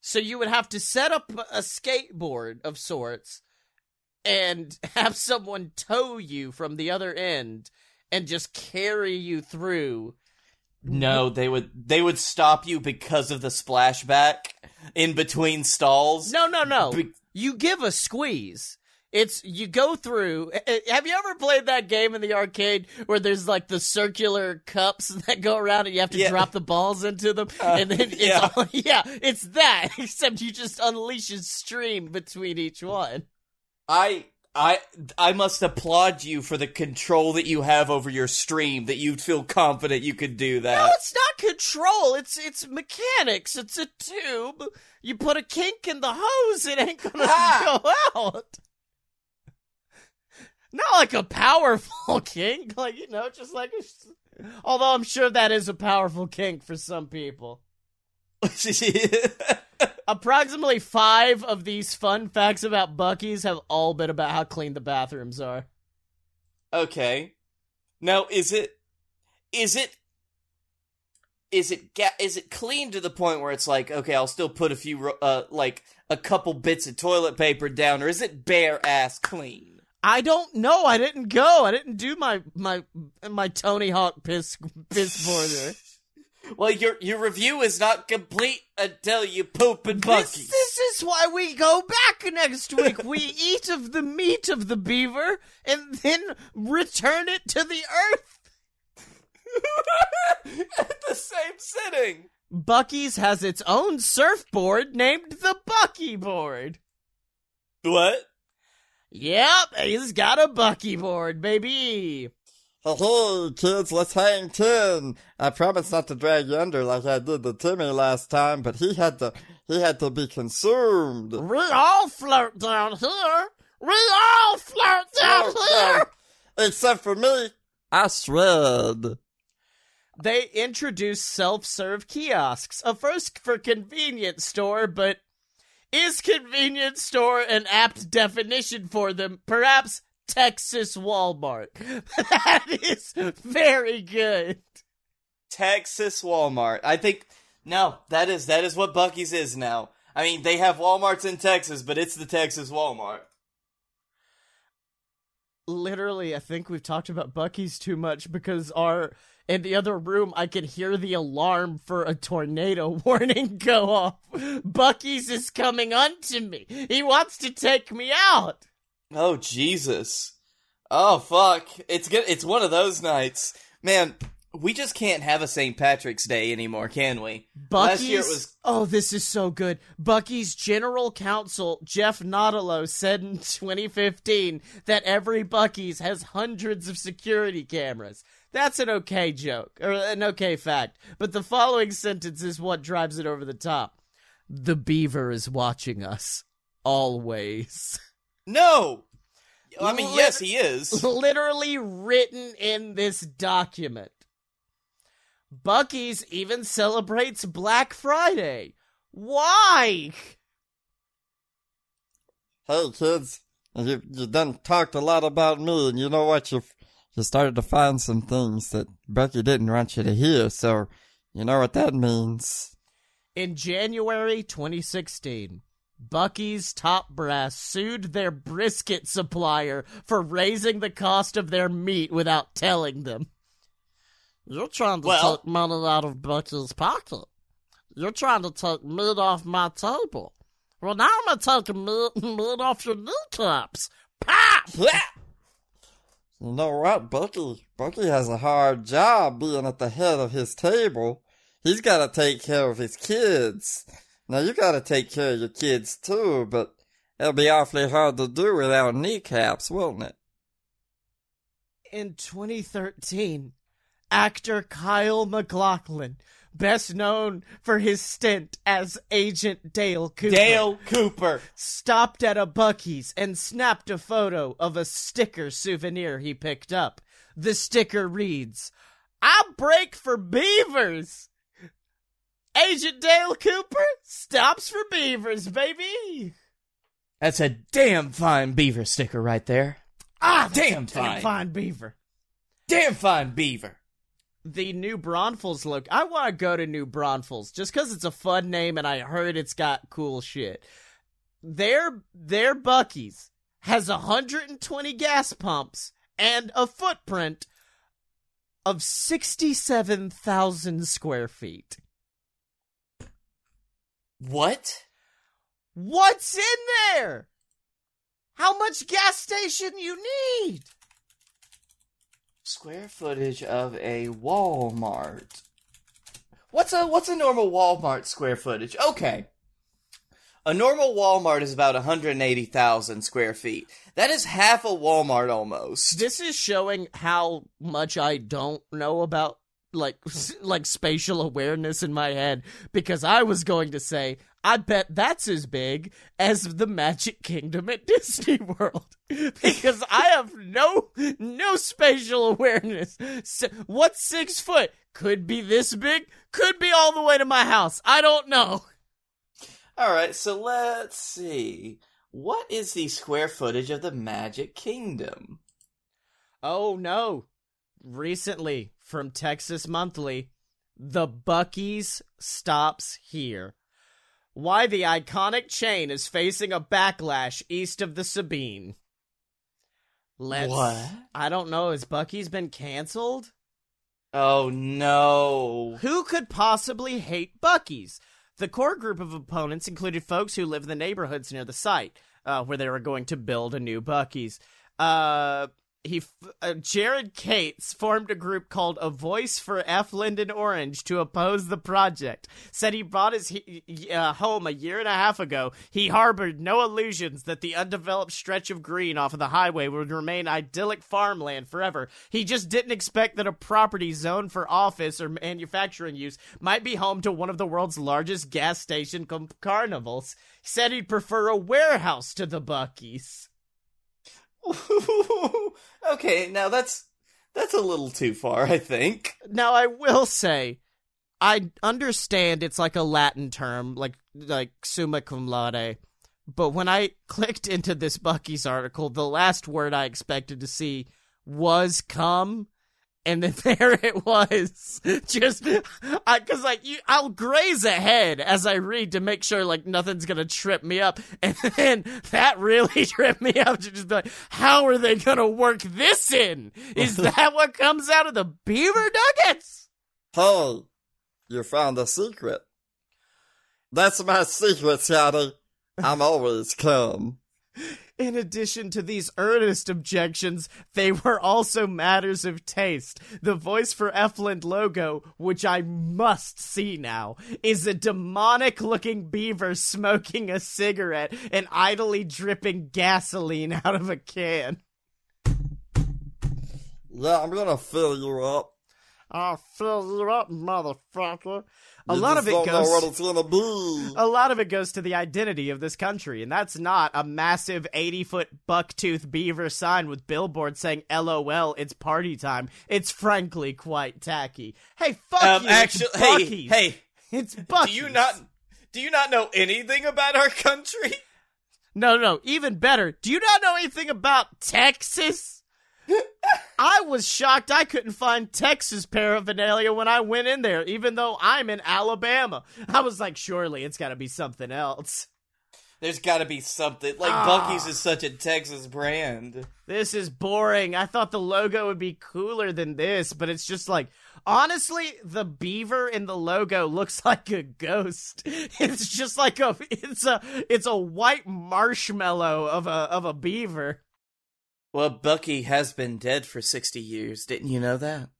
So you would have to set up a skateboard of sorts and have someone tow you from the other end and just carry you through. No, they would they would stop you because of the splashback in between stalls. No, no, no. Be- you give a squeeze. It's you go through. Have you ever played that game in the arcade where there's like the circular cups that go around and you have to Yeah. drop the balls into them, and then it's yeah. all, yeah, it's that. Except you just unleash a stream between each one. I I I must applaud you for the control that you have over your stream. That you feel confident you could do that. No, it's not control. It's it's mechanics. It's a tube. You put a kink in the hose, it ain't gonna Ah! go out. Not like a powerful kink, like you know, just like a. Although I'm sure that is a powerful kink for some people. Approximately five of these fun facts about Buc-ee's have all been about how clean the bathrooms are. okay. Now is it is it is it ga- is it clean to the point where it's like okay I'll still put a few uh like a couple bits of toilet paper down or is it bare ass clean? I don't know. I didn't go. I didn't do my my my Tony Hawk piss piss border. Well, your your review is not complete until you poop in This, this is why we go back next week. we eat of the meat of the beaver and then return it to the earth. At the same sitting. Buc-ee's has its own surfboard named the Buc-ee board. What? Yep, he's got a Buc-ee board, baby. Hey, hey, kids, let's hang ten. I promise not to drag you under like I did to Timmy last time, but he had to, he had to be consumed. We all flirt down here. We all flirt down oh, here. Except for me. I shred. They introduced self-serve kiosks, a first for convenience store, but is convenience store an apt definition for them? Perhaps Texas Walmart. that is very good. Texas Walmart. I think no, that is that is what Buc-ee's is now. I mean, they have Walmarts in Texas, but it's the Texas Walmart. Literally, I think we've talked about Buc-ee's too much because our in the other room I could hear the alarm for a tornado warning go off. Buc-ee's is coming onto me. He wants to take me out. Oh Jesus. Oh fuck. It's good it's one of those nights. Man, we just can't have a St. Patrick's Day anymore, can we? Buc-ee's. Last year it was Oh, this is so good. Buc-ee's general counsel, Jeff Nadalo, said in 2015 that every Buc-ee's has hundreds of security cameras. That's an okay joke, or an okay fact. But the following sentence is what drives it over the top. The beaver is watching us. Always. No. I mean, Lit- yes, he is. Literally written in this document. Buc-ee's even celebrates Black Friday. Why? Hey, kids, you, you done talked a lot about me, and you know what? You, You started to find some things that Buc-ee didn't want you to hear, so you know what that means. In January 2016, Buc-ee's top brass sued their brisket supplier for raising the cost of their meat without telling them. You're trying to Well- take money out of Buc-ee's pocket. You're trying to take meat off my table. Well, now I'm gonna take meat, meat off your kneecaps. Pop! You know what, Buc-ee? Buc-ee has a hard job being at the head of his table. He's got to take care of his kids. Now you got to take care of your kids too, but It'll be awfully hard to do without kneecaps, won't it? In 2013, actor Kyle MacLachlan, best known for his stint as Agent Dale Cooper, Dale Cooper. stopped at a Buc-ee's and snapped a photo of a sticker souvenir he picked up. The sticker reads, I break for beavers. Agent Dale Cooper stops for beavers, baby. That's a damn fine beaver sticker right there. Ah, Damn fine. fine beaver. Damn fine beaver. The New Braunfels look. I want to go to New Braunfels just because it's a fun name and I heard it's got cool shit. Their their Buc-ee's has 120 gas pumps and a footprint of 67,000 square feet. What? What's in there? How much gas station you need? Square footage of a Walmart. What's a what's a normal Walmart square footage? Okay. A normal Walmart is about 180,000 square feet. That is half a Walmart almost. This is showing how much I don't know about like like spatial awareness in my head because I was going to say I bet that's as big as the Magic Kingdom at Disney World because I have no no spatial awareness. So, what's six foot? Could be this big. Could be all the way to my house. I don't know. All right, so let's see. What is the square footage of the Magic Kingdom? Oh no! Recently, from Texas Monthly, the Buc-ee's stops here. Why the iconic chain is facing a backlash east of the Sabine. Let's. What? I don't know. Has Buc-ee's been canceled? Oh no. Who could possibly hate Buc-ee's? The core group of opponents included folks who live in the neighborhoods near the site, uh, where they were going to build a new Buc-ee's. Uh, he, uh, Jared Cates formed a group called A Voice for F. Linden Orange to oppose the project. Said he bought his he- uh, home a year and a half ago. He harbored no illusions that the undeveloped stretch of green off of the highway would remain idyllic farmland forever. He just didn't expect that a property zoned for office or manufacturing use might be home to one of the world's largest gas station com- carnivals. Said he'd prefer a warehouse to the Buc-ee's. okay, now that's that's a little too far, I think. Now I will say, I understand it's like a Latin term, like like summa cum laude. But when I clicked into this Buc-ee's article, the last word I expected to see was "come," and then there it was. Just because like you, I'll graze ahead as I read to make sure like nothing's gonna trip me up, and then that really tripped me up to just be like, how are they gonna work this in? Is that what comes out of the beaver nuggets? Hey, you found a secret. That's my secret, Scottye. I'm always calm. In addition to these earnest objections, they were also matters of taste. The Voice for Efland logo, which I must see now, is a demonic looking beaver smoking a cigarette and idly dripping gasoline out of a can. Yeah, I'm gonna fill you up. I'll fill you up, motherfucker. A You lot of it don't know what goes. gonna. A lot of it goes to the identity of this country, and that's not a massive 80 foot bucktooth beaver sign with billboards saying LOL, it's party time. It's frankly quite tacky. Hey, fuck Um, you. actually, it's hey, hey, It's Buc-ee's. do you not do you not know anything about our country? No, no, even better. Do you not know anything about Texas? I was shocked I couldn't find Texas paraphernalia when I went in there, even though I'm in Alabama. I was like, surely it's gotta be something else. There's got to be something. Like Ah. Buc-ee's is such a Texas brand. This is boring. I thought the logo would be cooler than this, but it's just like honestly, the beaver in the logo looks like a ghost. It's just like a it's a it's a white marshmallow of a of a beaver. Well, Buc-ee has been dead for 60 years. Didn't you know that?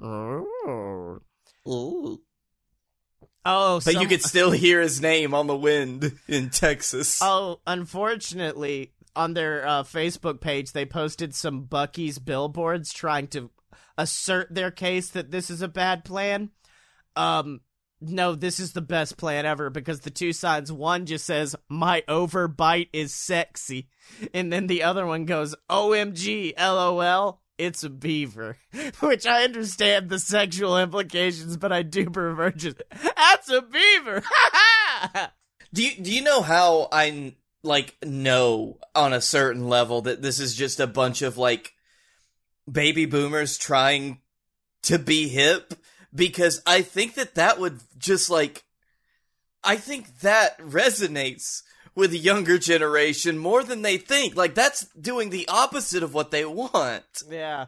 Oh. Ooh. Oh, But you could still hear his name on the wind in Texas. Oh, unfortunately, on their uh, Facebook page, they posted some Buc-ee's billboards trying to assert their case that this is a bad plan. Um, no, this is the best plan ever because the two sides, one just says, My overbite is sexy. And then the other one goes, OMG, LOL. It's a beaver, which I understand the sexual implications, but I do prefer just, that's a beaver. Do you do you know how I like know on a certain level that this is just a bunch of like baby boomers trying to be hip because I think that that would just like I think that resonates with the younger generation more than they think. Like that's doing the opposite of what they want. Yeah.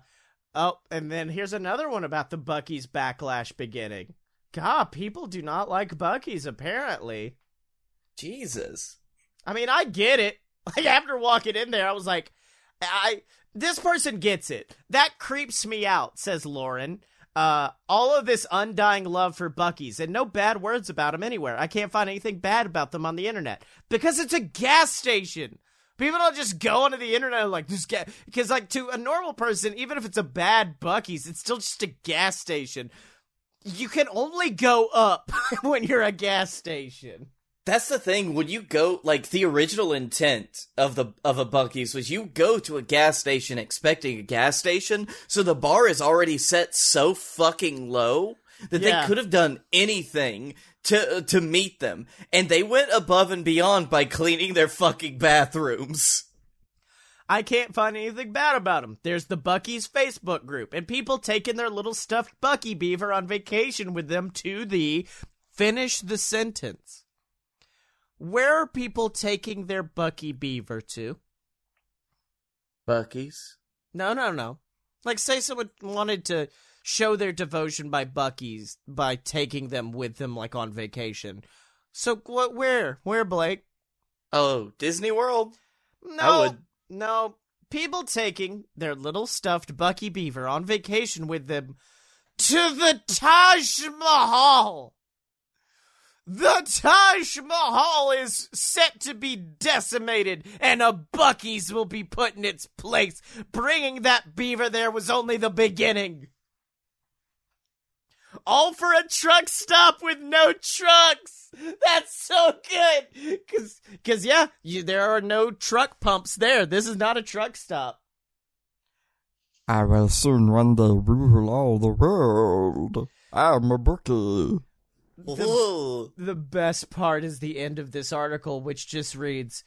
Oh, and then here's another one about the Buc-ee's backlash beginning. God, people do not like Buc-ee's, apparently. Jesus. I mean, I get it. Like after walking in there, I was like, I this person gets it. That creeps me out, says Lauren. Uh, all of this undying love for Buc-ee's and no bad words about them anywhere. I can't find anything bad about them on the internet because it's a gas station. People don't just go onto the internet and like this gas because like to a normal person, even if it's a bad Buc-ee's, it's still just a gas station. You can only go up when you're a gas station. That's the thing. When you go, like the original intent of the of a Buc-ee's was you go to a gas station expecting a gas station, so the bar is already set so fucking low that Yeah. they could have done anything to to meet them, and they went above and beyond by cleaning their fucking bathrooms. I can't find anything bad about them. There's the Buc-ee's Facebook group, and people taking their little stuffed Buc-ee beaver on vacation with them to the finish the sentence. Where are people taking their Buc-ee beaver to? Buc-ee's. No, no, no. Like, say someone wanted to show their devotion by Buc-ee's by taking them with them, like on vacation. So, what? Where? Where, Blake? Oh, Disney World. No, no. People taking their little stuffed Buc-ee Beaver on vacation with them to the Taj Mahal. The Taj Mahal is set to be decimated, and a Buc-ee's will be put in its place. Bringing that beaver there was only the beginning. All for a truck stop with no trucks. That's so good. Cause, cause yeah, you, there are no truck pumps there. This is not a truck stop. I will soon run the rule all the world. I'm a bookie. Ooh. The best part is the end of this article, which just reads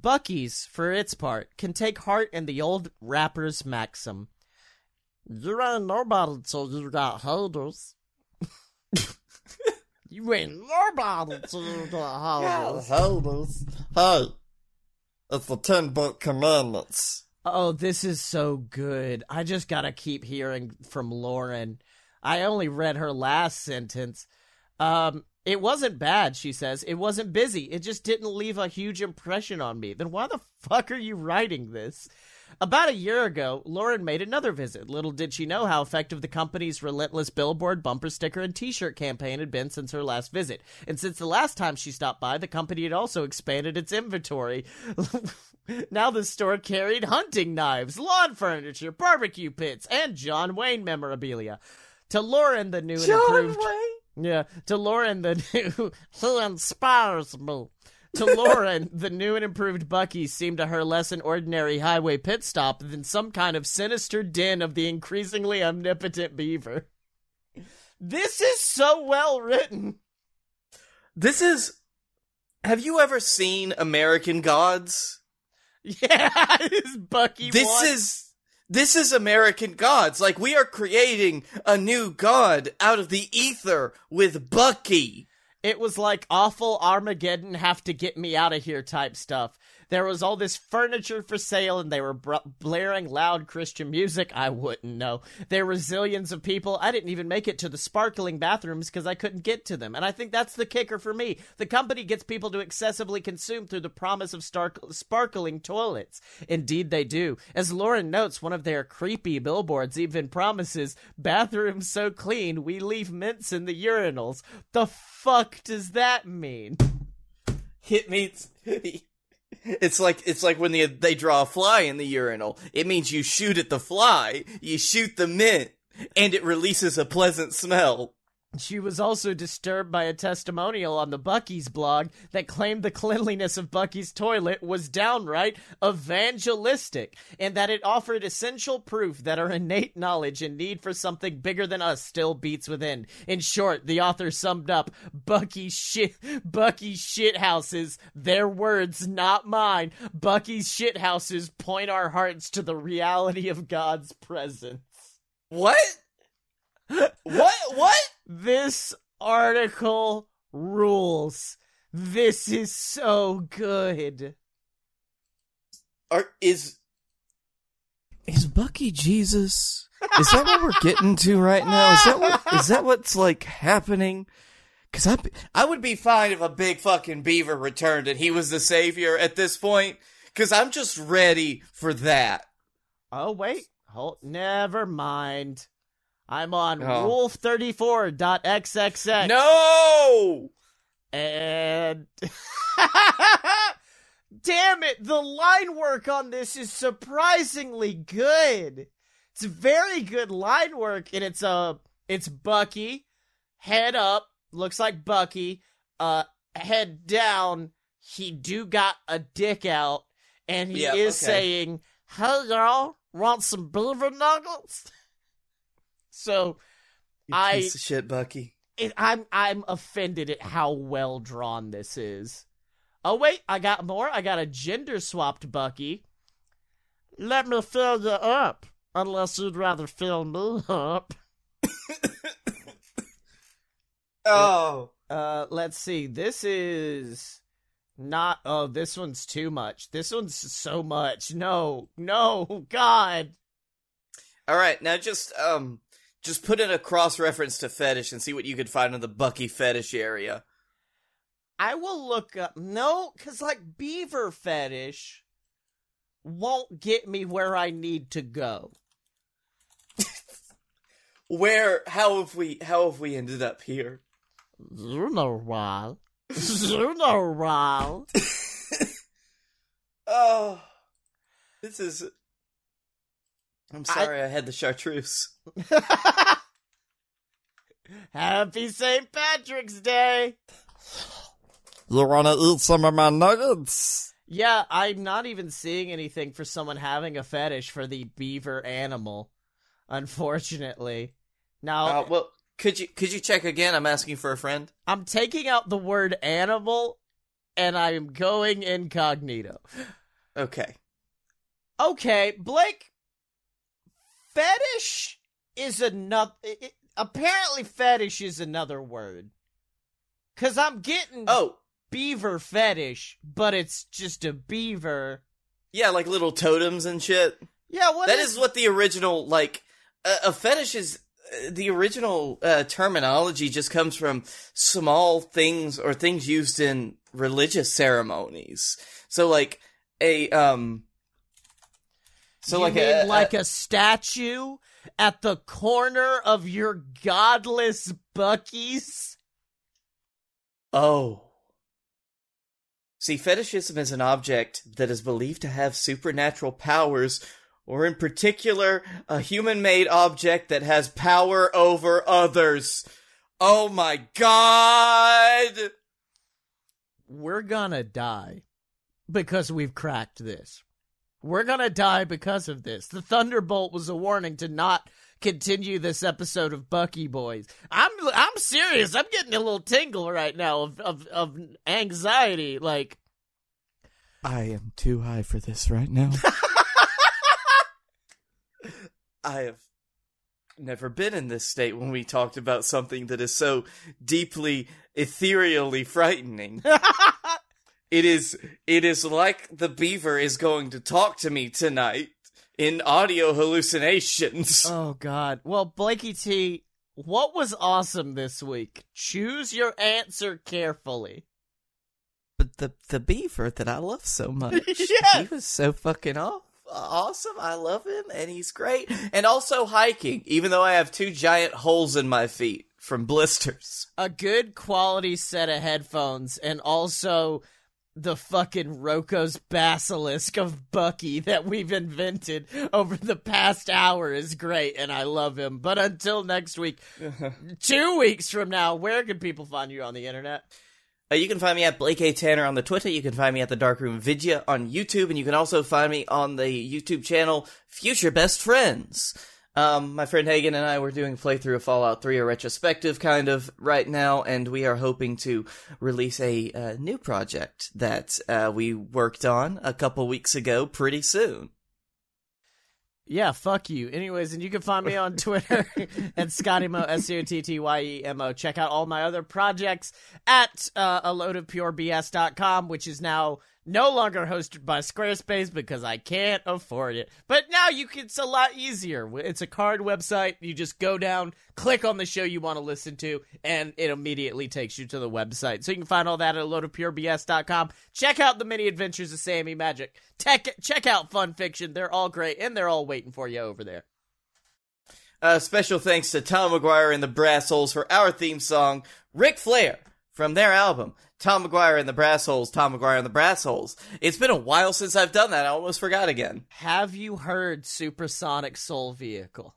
Buc-ee's, for its part, can take heart in the old rapper's maxim. You ain't nobody till you got haters. you ain't nobody till you got haters. Haters. Hey, it's the ten book commandments. Oh, this is so good. I just gotta keep hearing from Lauren. I only read her last sentence. Um, it wasn't bad, she says. It wasn't busy. It just didn't leave a huge impression on me. Then why the fuck are you writing this? About a year ago, Lauren made another visit. Little did she know how effective the company's relentless billboard, bumper sticker, and t shirt campaign had been since her last visit. And since the last time she stopped by, the company had also expanded its inventory. now the store carried hunting knives, lawn furniture, barbecue pits, and John Wayne memorabilia. To Lauren, the new and improved. Yeah, to Lauren, the new who inspires me. To Lauren, the new and improved Buc-ee seemed to her less an ordinary highway pit stop than some kind of sinister den of the increasingly omnipotent beaver. This is so well written. This is. Have you ever seen American Gods? Yeah, this Buc-ee. This one. is. This is American Gods. Like, we are creating a new god out of the ether with Buc-ee. It was like awful Armageddon have to get me out of here type stuff. There was all this furniture for sale and they were br- blaring loud Christian music. I wouldn't know. There were zillions of people. I didn't even make it to the sparkling bathrooms because I couldn't get to them. And I think that's the kicker for me. The company gets people to excessively consume through the promise of stark- sparkling toilets. Indeed, they do. As Lauren notes, one of their creepy billboards even promises bathrooms so clean we leave mints in the urinals. The fuck does that mean? It means. It's like it's like when they they draw a fly in the urinal. It means you shoot at the fly, you shoot the mint, and it releases a pleasant smell. She was also disturbed by a testimonial on the Buc-ee's blog that claimed the cleanliness of Buc-ee's toilet was downright evangelistic and that it offered essential proof that our innate knowledge and need for something bigger than us still beats within. In short, the author summed up Buc-ee shit Buc-ee's shithouses, their words, not mine. Buc-ee's shithouses point our hearts to the reality of God's presence. What? what? What? This article rules. This is so good. Are is is Buc-ee Jesus? Is that what we're getting to right now? Is that what is that what's like happening? Cause I, I would be fine if a big fucking beaver returned and he was the savior at this point. Cause I'm just ready for that. Oh wait, hold. Never mind. I'm on Oh. wolf34.xxx. No! And damn it, the line work on this is surprisingly good. It's very good line work, and it's uh it's Buc-ee, head up, looks like Buc-ee, uh head down, he do got a dick out, and he Yep, is okay. saying, Hey y'all, want some beaver nuggets? So You I- piece of shit, Buc-ee. it, I'm I'm offended at how well drawn this is. Oh wait, I got more. I got a gender swapped Buc-ee. Let me fill you up, unless you'd rather fill me up. Oh. Uh, let's see. This is not. Oh, this one's too much. This one's so much. No, no, God. All right, now just um, just put in a cross reference to fetish and see what you could find in the Buc-ee fetish area. I will look up. No, because like beaver fetish won't get me where I need to go. Where? How have we? How have we ended up here? You know why. you know why. Oh, this is. I'm sorry, I, had the chartreuse. Happy St. Patrick's Day. You wanna eat some of my nuggets? Yeah, I'm not even seeing anything for someone having a fetish for the beaver animal, unfortunately. Now, Uh, well, could you could you check again? I'm asking for a friend. I'm taking out the word animal and I'm going incognito. Okay. Okay, Blake, fetish is another. It, apparently, fetish is another word. Cause I'm getting Oh, beaver fetish, but it's just a beaver. yeah, like little totems and shit. Yeah, what That is what the original like a, a fetish is. uh, The original uh, terminology just comes from small things or things used in religious ceremonies. So, like a um. So, you like a, like a statue at the corner of your godless Buc-ee's? Oh. See, fetishism is an object that is believed to have supernatural powers, or in particular, a human made object that has power over others. Oh my god! We're gonna die because we've cracked this. We're gonna die because of this. The Thunderbolt was a warning to not continue this episode of Buc-ee Boys. I'm I'm serious. I'm getting a little tingle right now of of, of anxiety. Like I am too high for this right now. I have never been in this state when we talked about something that is so deeply ethereally frightening. It is it is like the beaver is going to talk to me tonight in audio hallucinations. Oh God. Well, Blakey T, what was awesome this week? Choose your answer carefully. but the the beaver that I love so much. Yeah. He was so fucking off. Awesome. I love him and he's great. And also hiking, even though I have two giant holes in my feet from blisters. A good quality set of headphones and also the fucking Roko's basilisk of Buc-ee that we've invented over the past hour is great and I love him. But until next week, two weeks from now, where can people find you on the internet? Uh, you can find me at Blake A. Tanner on the Twitter. You can find me at the Darkroom Vidya on YouTube, and you can also find me on the YouTube channel Future Best Friends. Um, my friend Hagen and I were doing a playthrough of Fallout 3, a retrospective kind of right now, and we are hoping to release a uh, new project that uh, we worked on a couple weeks ago pretty soon. Yeah, fuck you. Anyways, and you can find me on Twitter at ScottyeMo, S-C-O-T-T-Y-E-M-O. Check out all my other projects at uh, a load of pure BS.com, which is now No longer hosted by Squarespace because I can't afford it. But now you can, it's a lot easier. It's a card website. You just go down, click on the show you want to listen to, and it immediately takes you to the website. So you can find all that at a load of purebs.com. Check out the mini adventures of Sammy Magic. Tech, check out Fun Fiction. They're all great, and they're all waiting for you over there. Uh, special thanks to Tom McGuire and the Brass Holes for our theme song, Ric Flair, from their album, Tom McGuire and the Brass Holes, Tom McGuire and the Brass Holes. It's been a while since I've done that. I almost forgot again. Have you heard Supersonic Soul Vehicle?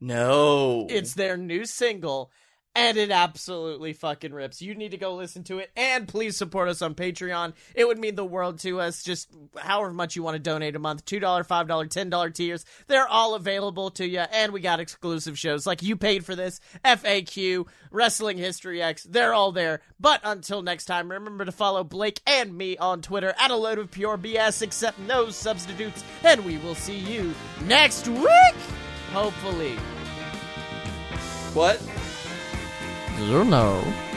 No. It's their new single, and it absolutely fucking rips. You need to go listen to it, and please support us on Patreon. It would mean the world to us. Just however much you want to donate a month $2, $5, $10 tiers. They're all available to you, and we got exclusive shows like You Paid for This, FAQ, Wrestling History X. They're all there. But until next time, remember to follow Blake and me on Twitter at a load of pure BS, except no substitutes, and we will see you next week. Hopefully. what? You know.